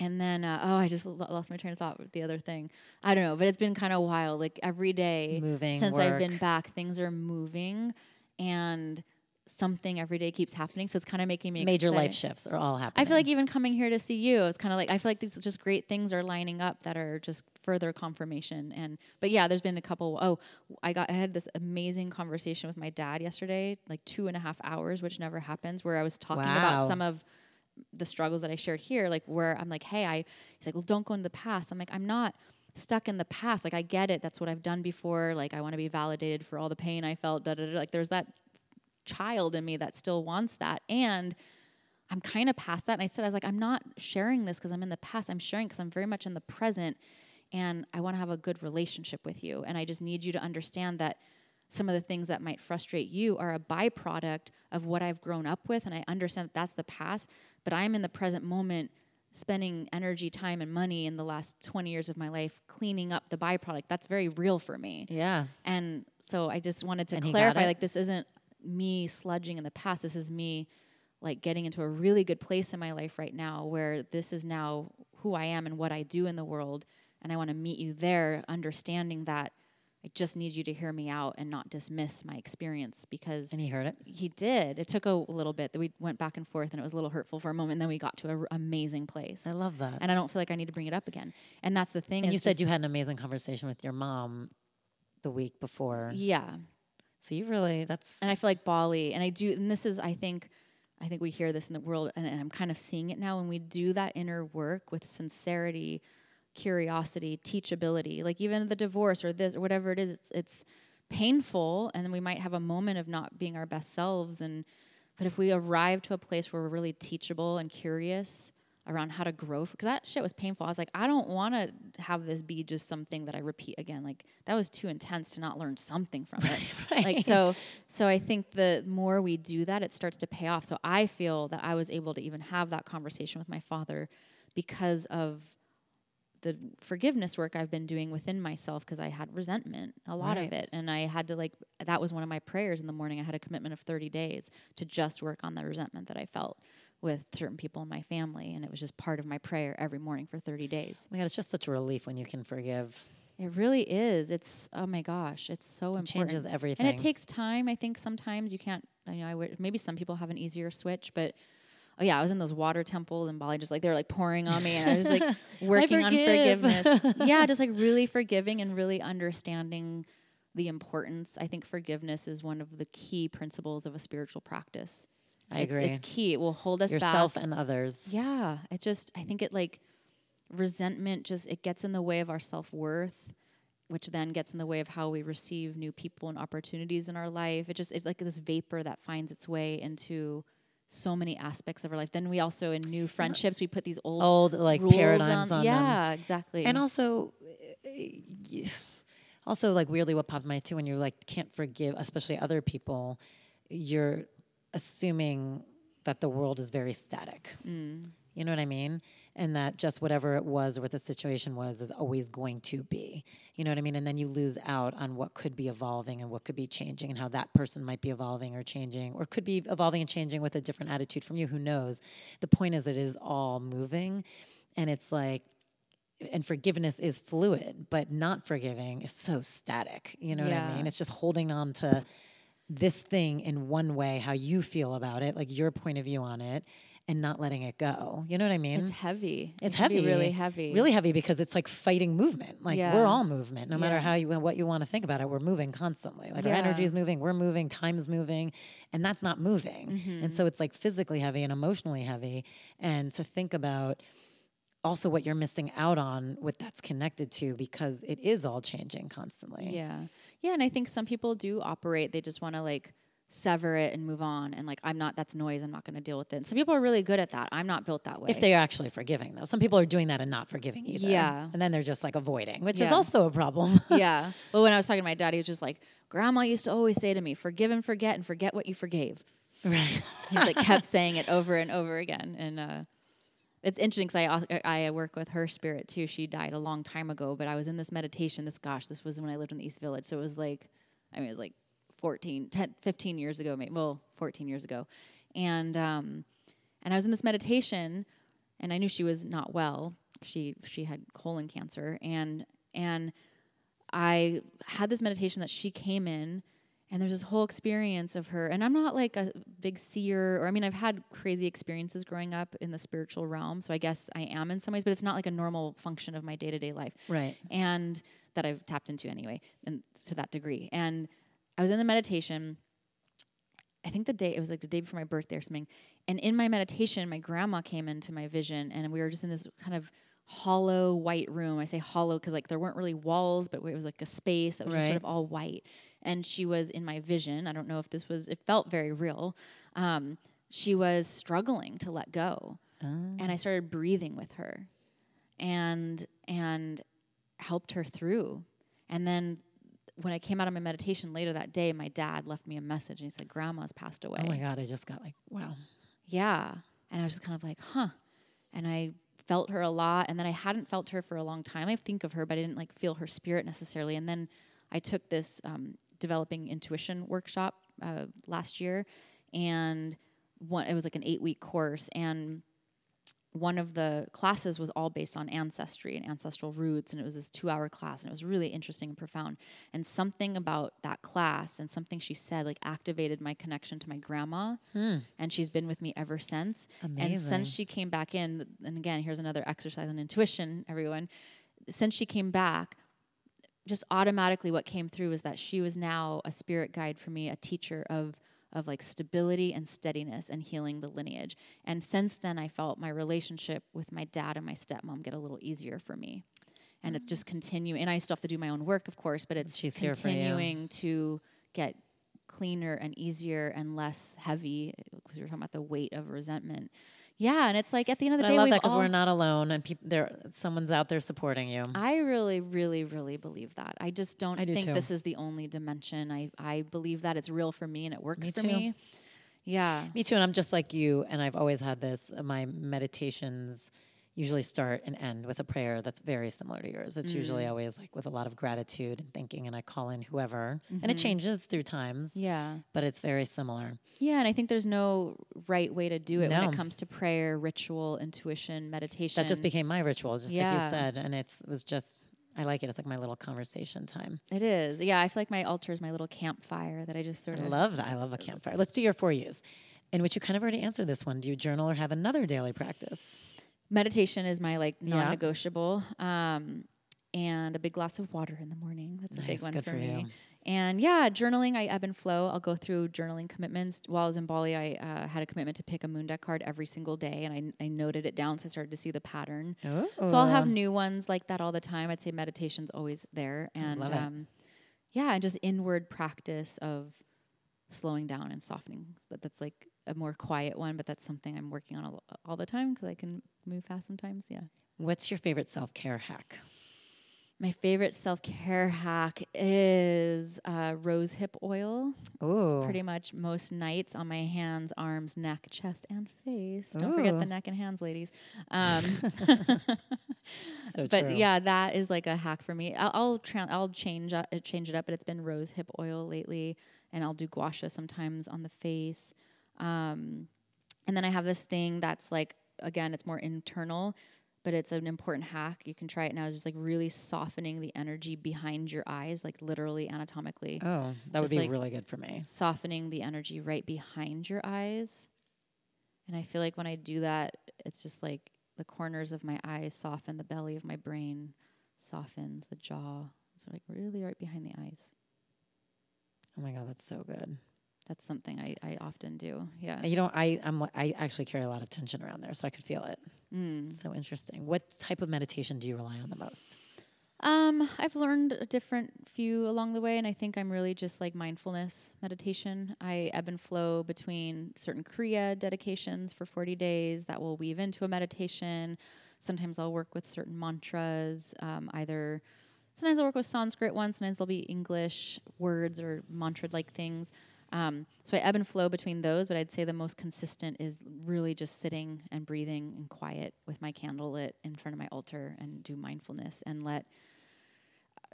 and then, uh, oh, I just lo- lost my train of thought with the other thing. I don't know, but it's been kind of wild. Like every day Moving, since I've been back, things are moving and something every day keeps happening. So it's kind of making me Major life shifts are all happening. I feel like even coming here to see you, it's kind of like I feel like these just great things are lining up that are just further confirmation. And but yeah, there's been a couple. Oh, I got I had this amazing conversation with my dad yesterday, like two and a half hours, which never happens, where I was talking Wow. about some of the struggles that I shared here, like where I'm like, hey, I he's like, well, don't go in the past. I'm like, I'm not stuck in the past. Like I get it. That's what I've done before. Like I want to be validated for all the pain I felt. Da, da, da. Like there's that child in me that still wants that. And I'm kind of past that. And I said, I was like, I'm not sharing this because I'm in the past. I'm sharing because I'm very much in the present and I want to have a good relationship with you. And I just need you to understand that some of the things that might frustrate you are a byproduct of what I've grown up with. And I understand that that's the past, but I'm in the present moment spending energy, time, and money in the last 20 years of my life cleaning up the byproduct. That's very real for me. Yeah. And so I just wanted to And clarify like, this isn't me sludging in the past. This is me like getting into a really good place in my life right now where this is now who I am and what I do in the world. And I want to meet you there, understanding that I just need you to hear me out and not dismiss my experience because And he heard it. he did. It took a little bit that we went back and forth and it was a little hurtful for a moment. And then we got to an amazing place. I love that. and I don't feel like I need to bring it up again. And that's the thing. And you said you had an amazing conversation with your mom the week before. yeah. So you really that's and I feel like Bali, and I do, and this is, I think, I think we hear this in the world, and, and I'm kind of seeing it now. When we do that inner work with sincerity, curiosity, teachability, like even the divorce or this or whatever it is, it's, it's painful, and then we might have a moment of not being our best selves, and but if we arrive to a place where we're really teachable and curious around how to grow, because that shit was painful. I was like, I don't want to have this be just something that I repeat again. Like that was too intense to not learn something from [laughs] it. right. Like so, so I think the more we do that, it starts to pay off. So I feel that I was able to even have that conversation with my father because of the forgiveness work I've been doing within myself because I had resentment, a lot Right. of it. And I had to like, that was one of my prayers in the morning. I had a commitment of 30 days to just work on the resentment that I felt with certain people in my family. And it was just part of my prayer every morning for 30 days. oh my god, it's just such a relief when you can forgive. It really is. It's, oh my gosh, it's so important. Changes everything. And it takes time. I think sometimes you can't. You know, I maybe some people have an easier switch, but oh yeah, I was in those water temples in Bali, just like they were like pouring on me, and I was like [laughs] [laughs] working on forgiveness. [laughs] yeah, just like really forgiving and really understanding the importance. I think forgiveness is one of the key principles of a spiritual practice. I it's, agree. It's key. It will hold us yourself back. and others. Yeah, it just I think it like resentment just it gets in the way of our self-worth which then gets in the way of how we receive new people and opportunities in our life. It just it's like this vapor that finds its way into so many aspects of our life. Then we also in new friendships we put these old Old like paradigms on, them. yeah, exactly. And also, uh, y- also like weirdly, what popped in my head too when you like can't forgive, especially other people, you're assuming that the world is very static. Mm. You know what I mean? And that just whatever it was or what the situation was is always going to be. You know what I mean? And then you lose out on what could be evolving and what could be changing and how that person might be evolving or changing or could be evolving and changing with a different attitude from you. Who knows? The point is, it is all moving. And it's like, and forgiveness is fluid, but not forgiving is so static. You know what I mean? It's just holding on to this thing in one way, how you feel about it, like your point of view on it, and not letting it go. You know what I mean? it's heavy. It's It heavy, really heavy. really heavy because it's like fighting movement. Like Yeah. we're all movement, no matter Yeah. how you what you want to think about it. We're moving constantly. Like our energy is moving, we're moving, time is moving, and that's not moving. Mm-hmm. And so it's like physically heavy and emotionally heavy. And to think about also what you're missing out on, what that's connected to, because it is all changing constantly. Yeah. Yeah. And I think some people do operate, they just want to like sever it and move on. And like, I'm not, that's noise. I'm not going to deal with it. And some people are really good at that. I'm not built that way. If they're actually forgiving, though, some people are doing that and not forgiving either. Yeah. and then they're just like avoiding, which is also a problem. [laughs] yeah. [laughs] Well, when I was talking to my dad, he was just like, Grandma used to always say to me, forgive and forget and forget what you forgave. right. He's like kept saying it over and over again. And uh, it's interesting because I, I work with her spirit too. She died a long time ago, but I was in this meditation. This, gosh, this was when I lived in the East Village. So it was like, I mean, it was like 14, 10, 15 years ago, maybe, well, 14 years ago. And, um, and I was in this meditation and I knew she was not well. She, she had colon cancer. And, and I had this meditation that she came in and there's this whole experience of her and i'm not like a big seer or i mean i've had crazy experiences growing up in the spiritual realm so i guess i am in some ways but it's not like a normal function of my day-to-day life. Right. and that i've tapped into anyway and to that degree. And i was in the meditation i think the day it was like the day before my birthday or something and in my meditation my grandma came into my vision and we were just in this kind of hollow white room. I say hollow because like there weren't really walls but it was like a space that was just sort of all white and she was in my vision i don't know if this was it felt very real um, she was struggling to let go and i started breathing with her and and helped her through and then when i came out of my meditation later that day my dad left me a message and he said grandma's passed away Oh my God, I just got like, wow. yeah. And I was just kind of like, huh. And I felt her a lot and then I hadn't felt her for a long time. I think of her, but I didn't like feel her spirit necessarily. And then I took this um, developing intuition workshop uh, last year, and one it was like an eight week course. And one of the classes was all based on ancestry and ancestral roots. And it was this two hour class and it was really interesting and profound. And something about that class and something she said like activated my connection to my grandma. Hmm. and she's been with me ever since. And since she came back in and again here's another exercise on intuition everyone. Since she came back just automatically what came through was that she was now a spirit guide for me a teacher of of like stability and steadiness and healing the lineage. And since then i felt my relationship with my dad and my stepmom get a little easier for me. And it's just mm. continuing and i still have to do my own work of course but it's She's here for you. continuing to get cleaner and easier and less heavy because we were talking about the weight of resentment yeah and it's like at the end of the day I love that because we're not alone, and peop there someone's out there supporting you. I really, really, really believe that. I just don't I do think too. this is the only dimension. I, I believe that it's real for me and it works Me for too. me. Yeah. Me too, and I'm just like you, and I've always had this. My meditations usually start and end with a prayer that's very similar to yours. It's Mm. usually always like with a lot of gratitude and thinking, and I call in whoever, and it changes through times, Mm-hmm. Yeah. but it's very similar. Yeah. And I think there's no right way to do it when it comes to prayer, ritual, intuition, meditation. That just became my ritual, just like you said, and it's it was just. I like it. It's like my little conversation time. It is. Yeah. I feel like my altar is my little campfire that I just sort I of. love that. I love a campfire. Let's do your four U's, in which you kind of already answered this one. Do you journal or have another daily practice? Meditation is my like non negotiable. Um, and a big glass of water in the morning. That's a big one for, for me. you. And yeah, journaling, I ebb and flow. I'll go through journaling commitments. While I was in Bali, I uh, had a commitment to pick a moon deck card every single day, and I, I noted it down, so I started to see the pattern. Oh, So I'll have new ones like that all the time. I'd say meditation's always there, and um, yeah, and just inward practice of slowing down and softening. So that, that's like a more quiet one, but that's something I'm working on all, all the time because I can move fast sometimes. Yeah. What's your favorite self care hack? My favorite self care hack is uh, rose hip oil. Oh, Pretty much most nights on my hands, arms, neck, chest, and face. Don't forget the neck and hands, ladies. [laughs] Um, so but true. yeah, that is like a hack for me. I'll I'll, tra- I'll change uh, change it up, but it's been rose hip oil lately, and I'll do gua sha sometimes on the face. Um, and then I have this thing that's like again, it's more internal, but it's an important hack. You can try it now. It's just like really softening the energy behind your eyes, like literally anatomically, Oh, that would be like- really good for me. softening the energy right behind your eyes. And I feel like when I do that, it's just like the corners of my eyes soften, the belly of my brain softens, the jaw. So like really right behind the eyes. Oh my god, that's so good. That's something I, I often do. Yeah. You know, I I'm I actually carry a lot of tension around there, so I could feel it. Mm. So interesting. What type of meditation do you rely on the most? Um, I've learned a different few along the way, and I think I'm really just like mindfulness meditation. I ebb and flow between certain Kriya dedications for 40 days that will weave into a meditation. Sometimes I'll work with certain mantras, um, either sometimes I'll work with Sanskrit ones, sometimes they'll be English words or mantra like things. Um, so I ebb and flow between those, but I'd say the most consistent is really just sitting and breathing and quiet with my candle lit in front of my altar and do mindfulness and let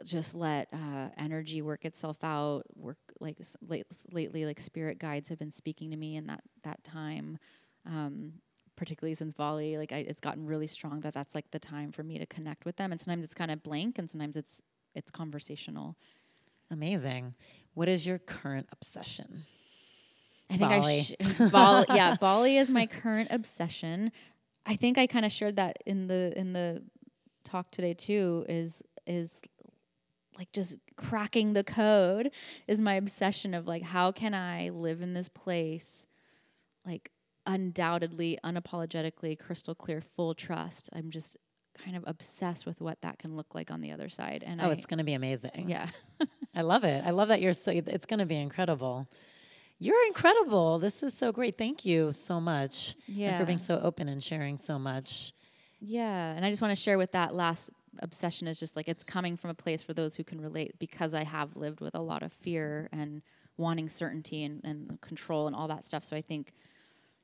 just let uh, energy work itself out. Work like late, lately, like spirit guides have been speaking to me in that that time, um, particularly since Bali. Like I, it's gotten really strong that that's like the time for me to connect with them. And sometimes it's kind of blank, and sometimes it's it's conversational. Amazing. What is your current obsession? I think Bali. I sh- [laughs] Bali, yeah, Bali is my current obsession. I think I kind of shared that in the in the talk today too. Is is like just cracking the code is my obsession of like how can I live in this place like undoubtedly unapologetically crystal clear full trust. I'm just kind of obsessed with what that can look like on the other side. And Oh, I, it's going to be amazing. yeah. [laughs] I love it. I love that you're so. It's going to be incredible. You're incredible. This is so great. Thank you so much. Yeah. for being so open and sharing so much. Yeah, and I just want to share with that last obsession is just like it's coming from a place for those who can relate because I have lived with a lot of fear and wanting certainty and, and control and all that stuff. So I think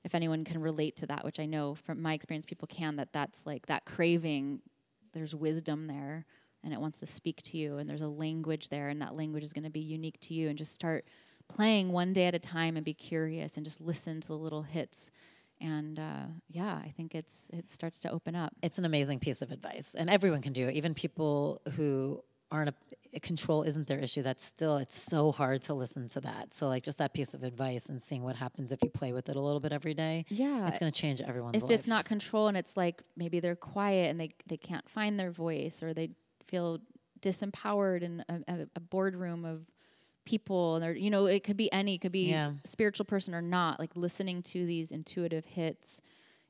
if anyone can relate to that, which I know from my experience people can, that that's like that craving, there's wisdom there and it wants to speak to you and there's a language there and that language is going to be unique to you and just start playing one day at a time and be curious and just listen to the little hits and uh, yeah i think it's it starts to open up It's an amazing piece of advice, and everyone can do it. Even people who aren't a control isn't their issue. That's still it's so hard to listen to that. So like just that piece of advice and seeing what happens if you play with it a little bit every day. Yeah. it's going to change everyone's if life. it's not control and it's like maybe they're quiet and they, they can't find their voice or they feel disempowered in a, a, boardroom of people and they're you know it could be any it could be Yeah. spiritual person or not like listening to these intuitive hits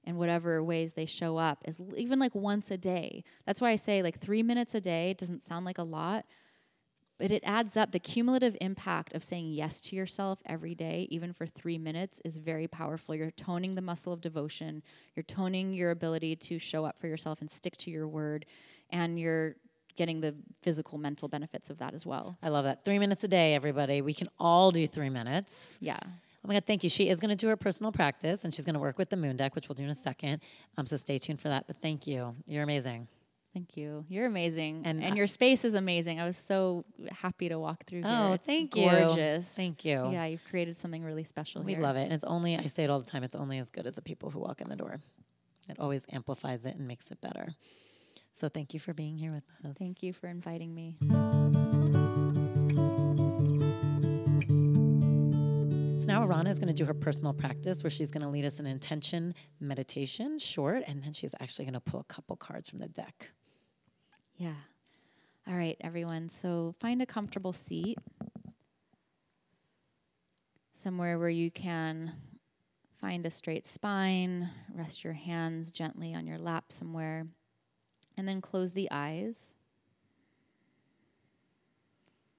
in whatever ways they show up is even like once a day that's why i say like three minutes a day doesn't sound like a lot but it adds up the cumulative impact of saying yes to yourself every day even for three minutes is very powerful you're toning the muscle of devotion you're toning your ability to show up for yourself and stick to your word and you're getting the physical mental benefits of that as well I love that. Three minutes a day, everybody. We can all do three minutes. yeah Oh my God, thank you. She is going to do her personal practice and she's going to work with the moon deck, which we'll do in a second. Um, so stay tuned for that. But thank you. You're amazing. Thank you. You're amazing, And and, I- your space is amazing. I was so happy to walk through here. Oh, it's thank you. gorgeous. Thank you. Yeah, you've created something really special We here. love it. And it's only, I say it all the time, it's only as good as the people who walk in the door. It always amplifies it and makes it better. So thank you for being here with us. Thank you for inviting me. So now Arana is going to do her personal practice where she's going to lead us in intention meditation, short, and then she's actually going to pull a couple cards from the deck. Yeah. All right, everyone. So find a comfortable seat somewhere where you can find a straight spine, rest your hands gently on your lap somewhere, and then close the eyes.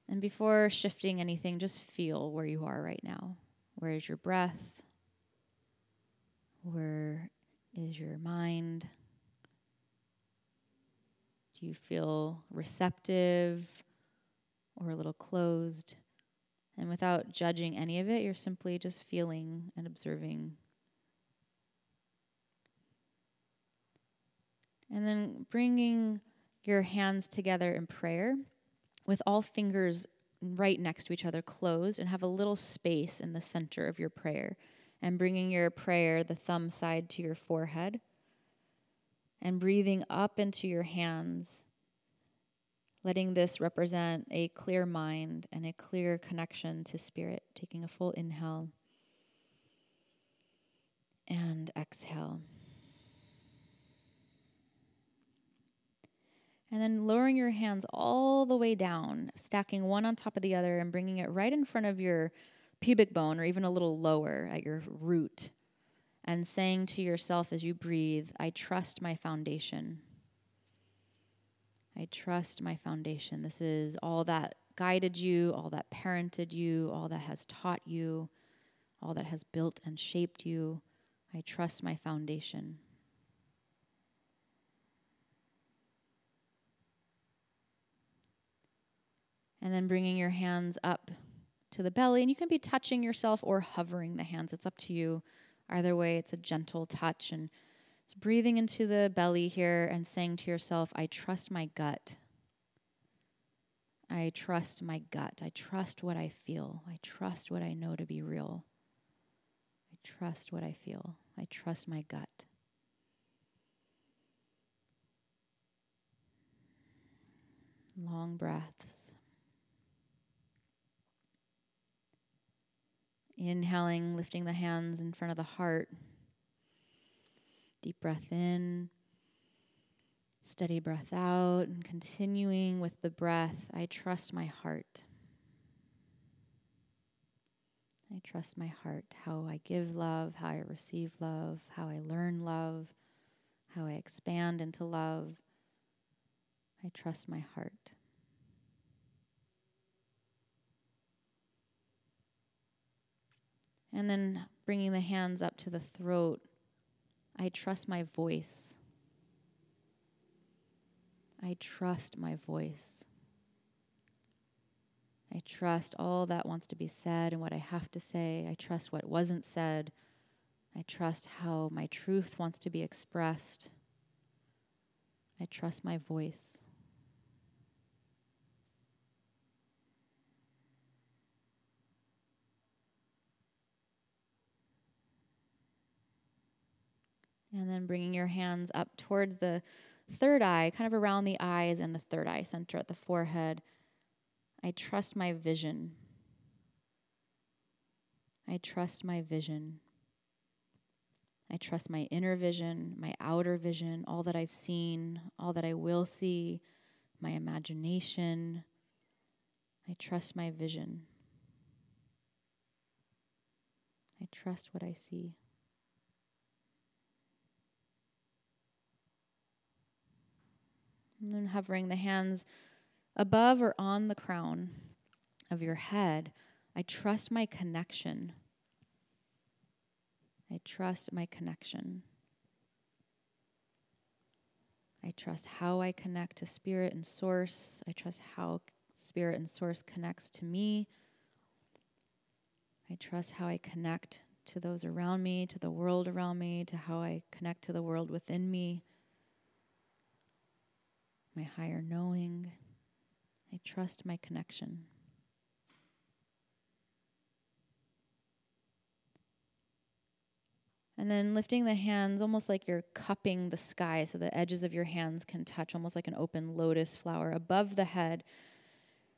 And before shifting anything, just feel where you are right now. Where is your breath? Where is your mind? Do you feel receptive or a little closed? And without judging any of it, you're simply just feeling and observing. And then bringing your hands together in prayer with all fingers right next to each other, closed, and have a little space in the center of your prayer. And bringing your prayer, the thumb side to your forehead and breathing up into your hands, letting this represent a clear mind and a clear connection to spirit. Taking a full inhale and exhale. And then lowering your hands all the way down, stacking one on top of the other and bringing it right in front of your pubic bone or even a little lower at your root and saying to yourself as you breathe, I trust my foundation. I trust my foundation. This is all that guided you, all that parented you, all that has taught you, all that has built and shaped you. I trust my foundation. And then bringing your hands up to the belly. And you can be touching yourself or hovering the hands. It's up to you. Either way, it's a gentle touch. And it's breathing into the belly here and saying to yourself, I trust my gut. I trust my gut. I trust what I feel. I trust what I know to be real. I trust what I feel. I trust my gut. Long breaths. Inhaling, lifting the hands in front of the heart. Deep breath in. Steady breath out and continuing with the breath. I trust my heart. I trust my heart, how I give love, how I receive love, how I learn love, how I expand into love. I trust my heart. And then bringing the hands up to the throat, I trust my voice. I trust my voice. I trust all that wants to be said and what I have to say. I trust what wasn't said. I trust how my truth wants to be expressed. I trust my voice. And then bringing your hands up towards the third eye, kind of around the eyes and the third eye center at the forehead. I trust my vision. I trust my vision. I trust my inner vision, my outer vision, all that I've seen, all that I will see, my imagination. I trust my vision. I trust what I see. And then hovering the hands above or on the crown of your head, I trust my connection. I trust my connection. I trust how I connect to spirit and source. I trust how spirit and source connects to me. I trust how I connect to those around me, to the world around me, to how I connect to the world within me my higher knowing. I trust my connection. And then lifting the hands almost like you're cupping the sky so the edges of your hands can touch, almost like an open lotus flower above the head.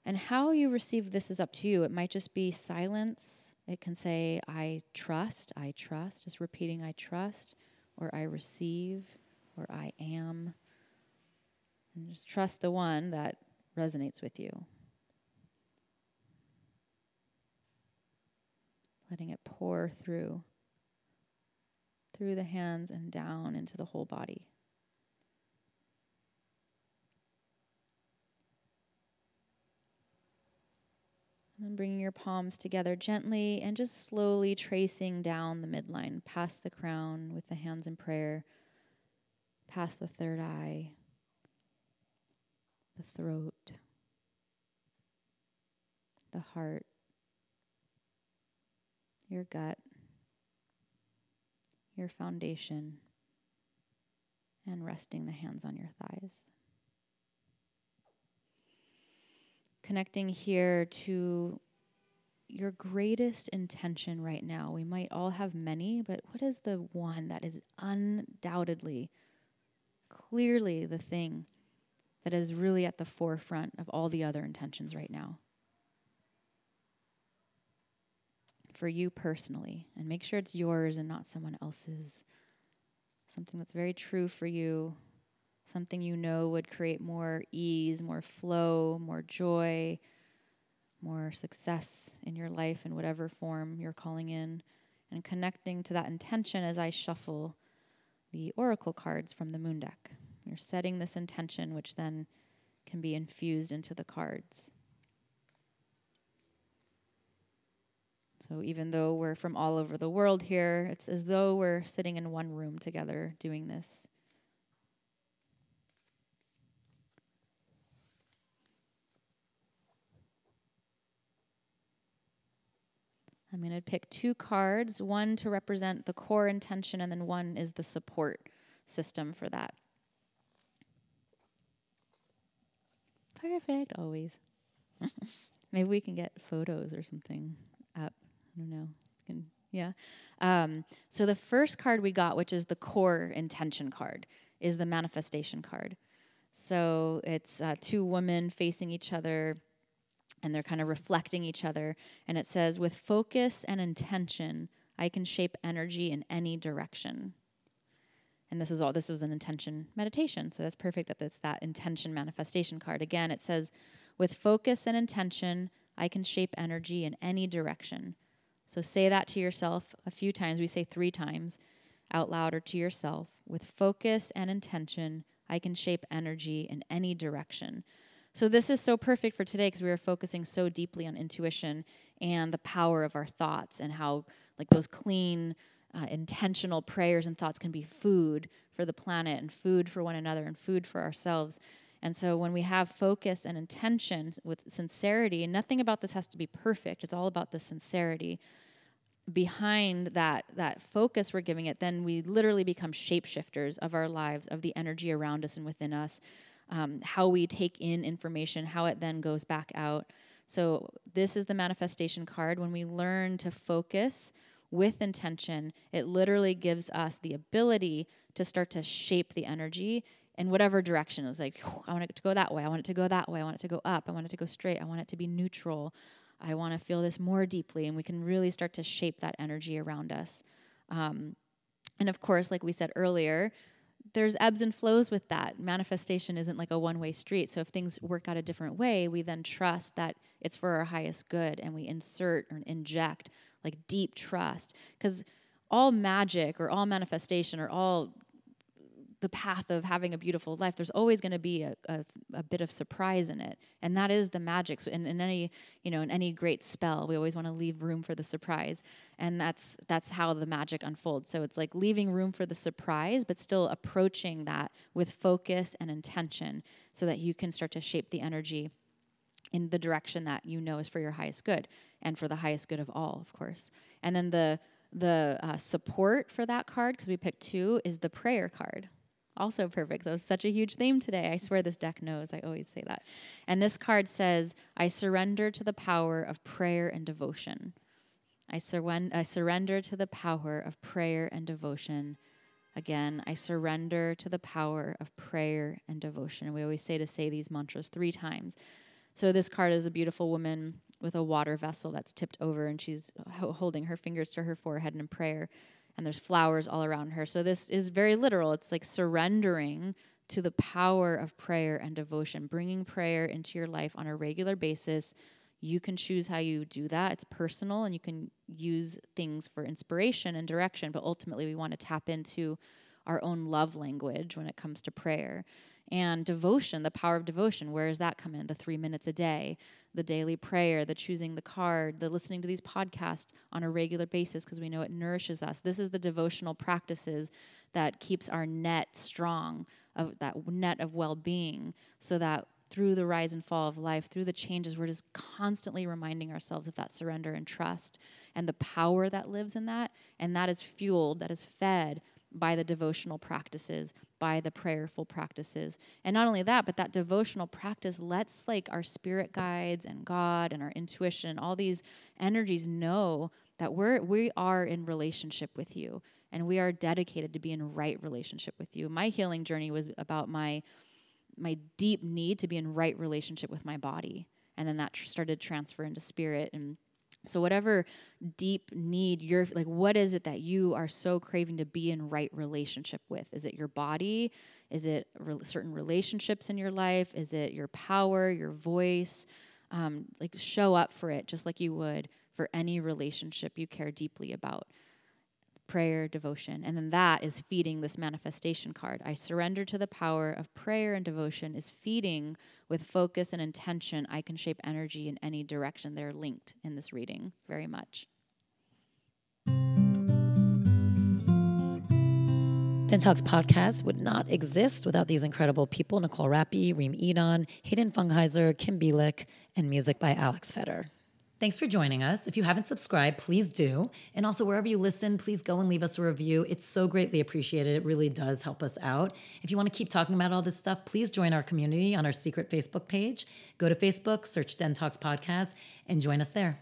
And how you receive this is up to you. It might just be silence. It can say, I trust, I trust, just repeating, I trust, or I receive, or I am. And just trust the one that resonates with you. Letting it pour through, through the hands and down into the whole body. And then bringing your palms together gently and just slowly tracing down the midline, past the crown with the hands in prayer, past the third eye, the throat, the heart, your gut, your foundation, and resting the hands on your thighs. Connecting here to your greatest intention right now. We might all have many, but what is the one that is undoubtedly, clearly the thing that is really at the forefront of all the other intentions right now. For you personally, and make sure it's yours and not someone else's. Something that's very true for you, something you know would create more ease, more flow, more joy, more success in your life in whatever form you're calling in, and connecting to that intention as I shuffle the oracle cards from the moon deck. You're setting this intention, which then can be infused into the cards. So even though we're from all over the world here, it's as though we're sitting in one room together doing this. I'm going to pick two cards, one to represent the core intention, and then one is the support system for that. Perfect, always. [laughs] Maybe we can get photos or something up. I don't know. Can, yeah. Um, so the first card we got, which is the core intention card, is the manifestation card. So it's uh, two women facing each other and they're kind of reflecting each other. And it says, with focus and intention, I can shape energy in any direction and this is all this was an intention meditation. So that's perfect that it's that intention manifestation card. Again it says with focus and intention i can shape energy in any direction. So say that to yourself a few times. We say three times out loud or to yourself. With focus and intention i can shape energy in any direction. So this is so perfect for today because we are focusing so deeply on intuition and the power of our thoughts and how like those clean uh, intentional prayers and thoughts can be food for the planet and food for one another and food for ourselves. And so when we have focus and intention with sincerity, and nothing about this has to be perfect, it's all about the sincerity. behind that that focus we're giving it, then we literally become shapeshifters of our lives, of the energy around us and within us, um, how we take in information, how it then goes back out. So this is the manifestation card. When we learn to focus with intention, it literally gives us the ability to start to shape the energy in whatever direction. It's like, I want it to go that way. I want it to go that way. I want it to go up. I want it to go straight. I want it to be neutral. I want to feel this more deeply. And we can really start to shape that energy around us. Um, and of course, like we said earlier, there's ebbs and flows with that. Manifestation isn't like a one way street. So if things work out a different way, we then trust that it's for our highest good and we insert or inject like deep trust. Because all magic or all manifestation or all the path of having a beautiful life, there's always going to be a, a, a, bit of surprise in it. And that is the magic. So in, in any, you know, in any great spell, we always want to leave room for the surprise. And that's that's how the magic unfolds. So it's like leaving room for the surprise, but still approaching that with focus and intention so that you can start to shape the energy in the direction that you know is for your highest good and for the highest good of all, of course. And then the the uh, support for that card, because we picked two, is the prayer card also perfect. That was such a huge theme today. I swear this deck knows. I always say that. And this card says, I surrender to the power of prayer and devotion. I, surren- I surrender to the power of prayer and devotion. Again, I surrender to the power of prayer and devotion. And we always say to say these mantras three times. So this card is a beautiful woman with a water vessel that's tipped over, and she's holding her fingers to her forehead in prayer and there's flowers all around her. So this is very literal. It's like surrendering to the power of prayer and devotion, bringing prayer into your life on a regular basis. You can choose how you do that. It's personal and you can use things for inspiration and direction, but ultimately we want to tap into our own love language when it comes to prayer. And devotion, the power of devotion, where does that come in? The three minutes a day, the daily prayer, the choosing the card, the listening to these podcasts on a regular basis because we know it nourishes us. This is the devotional practices that keeps our net strong, of that net of well being, so that through the rise and fall of life, through the changes, we're just constantly reminding ourselves of that surrender and trust and the power that lives in that. And that is fueled, that is fed by the devotional practices, by the prayerful practices. And not only that, but that devotional practice lets like our spirit guides and God and our intuition, all these energies know that we're we are in relationship with you and we are dedicated to be in right relationship with you. My healing journey was about my my deep need to be in right relationship with my body. And then that tr- started transfer into spirit and so, whatever deep need you're like, what is it that you are so craving to be in right relationship with? Is it your body? Is it re- certain relationships in your life? Is it your power, your voice? Um, like, show up for it just like you would for any relationship you care deeply about prayer, devotion. And then that is feeding this manifestation card. I surrender to the power of prayer and devotion, is feeding with focus and intention. I can shape energy in any direction. They're linked in this reading very much. Den Talks podcast would not exist without these incredible people Nicole Rappi, Reem Edon, Hayden Fungheiser, Kim Bielik, and music by Alex Feder. Thanks for joining us. If you haven't subscribed, please do. And also, wherever you listen, please go and leave us a review. It's so greatly appreciated. It really does help us out. If you want to keep talking about all this stuff, please join our community on our secret Facebook page. Go to Facebook, search Den Talks Podcast, and join us there.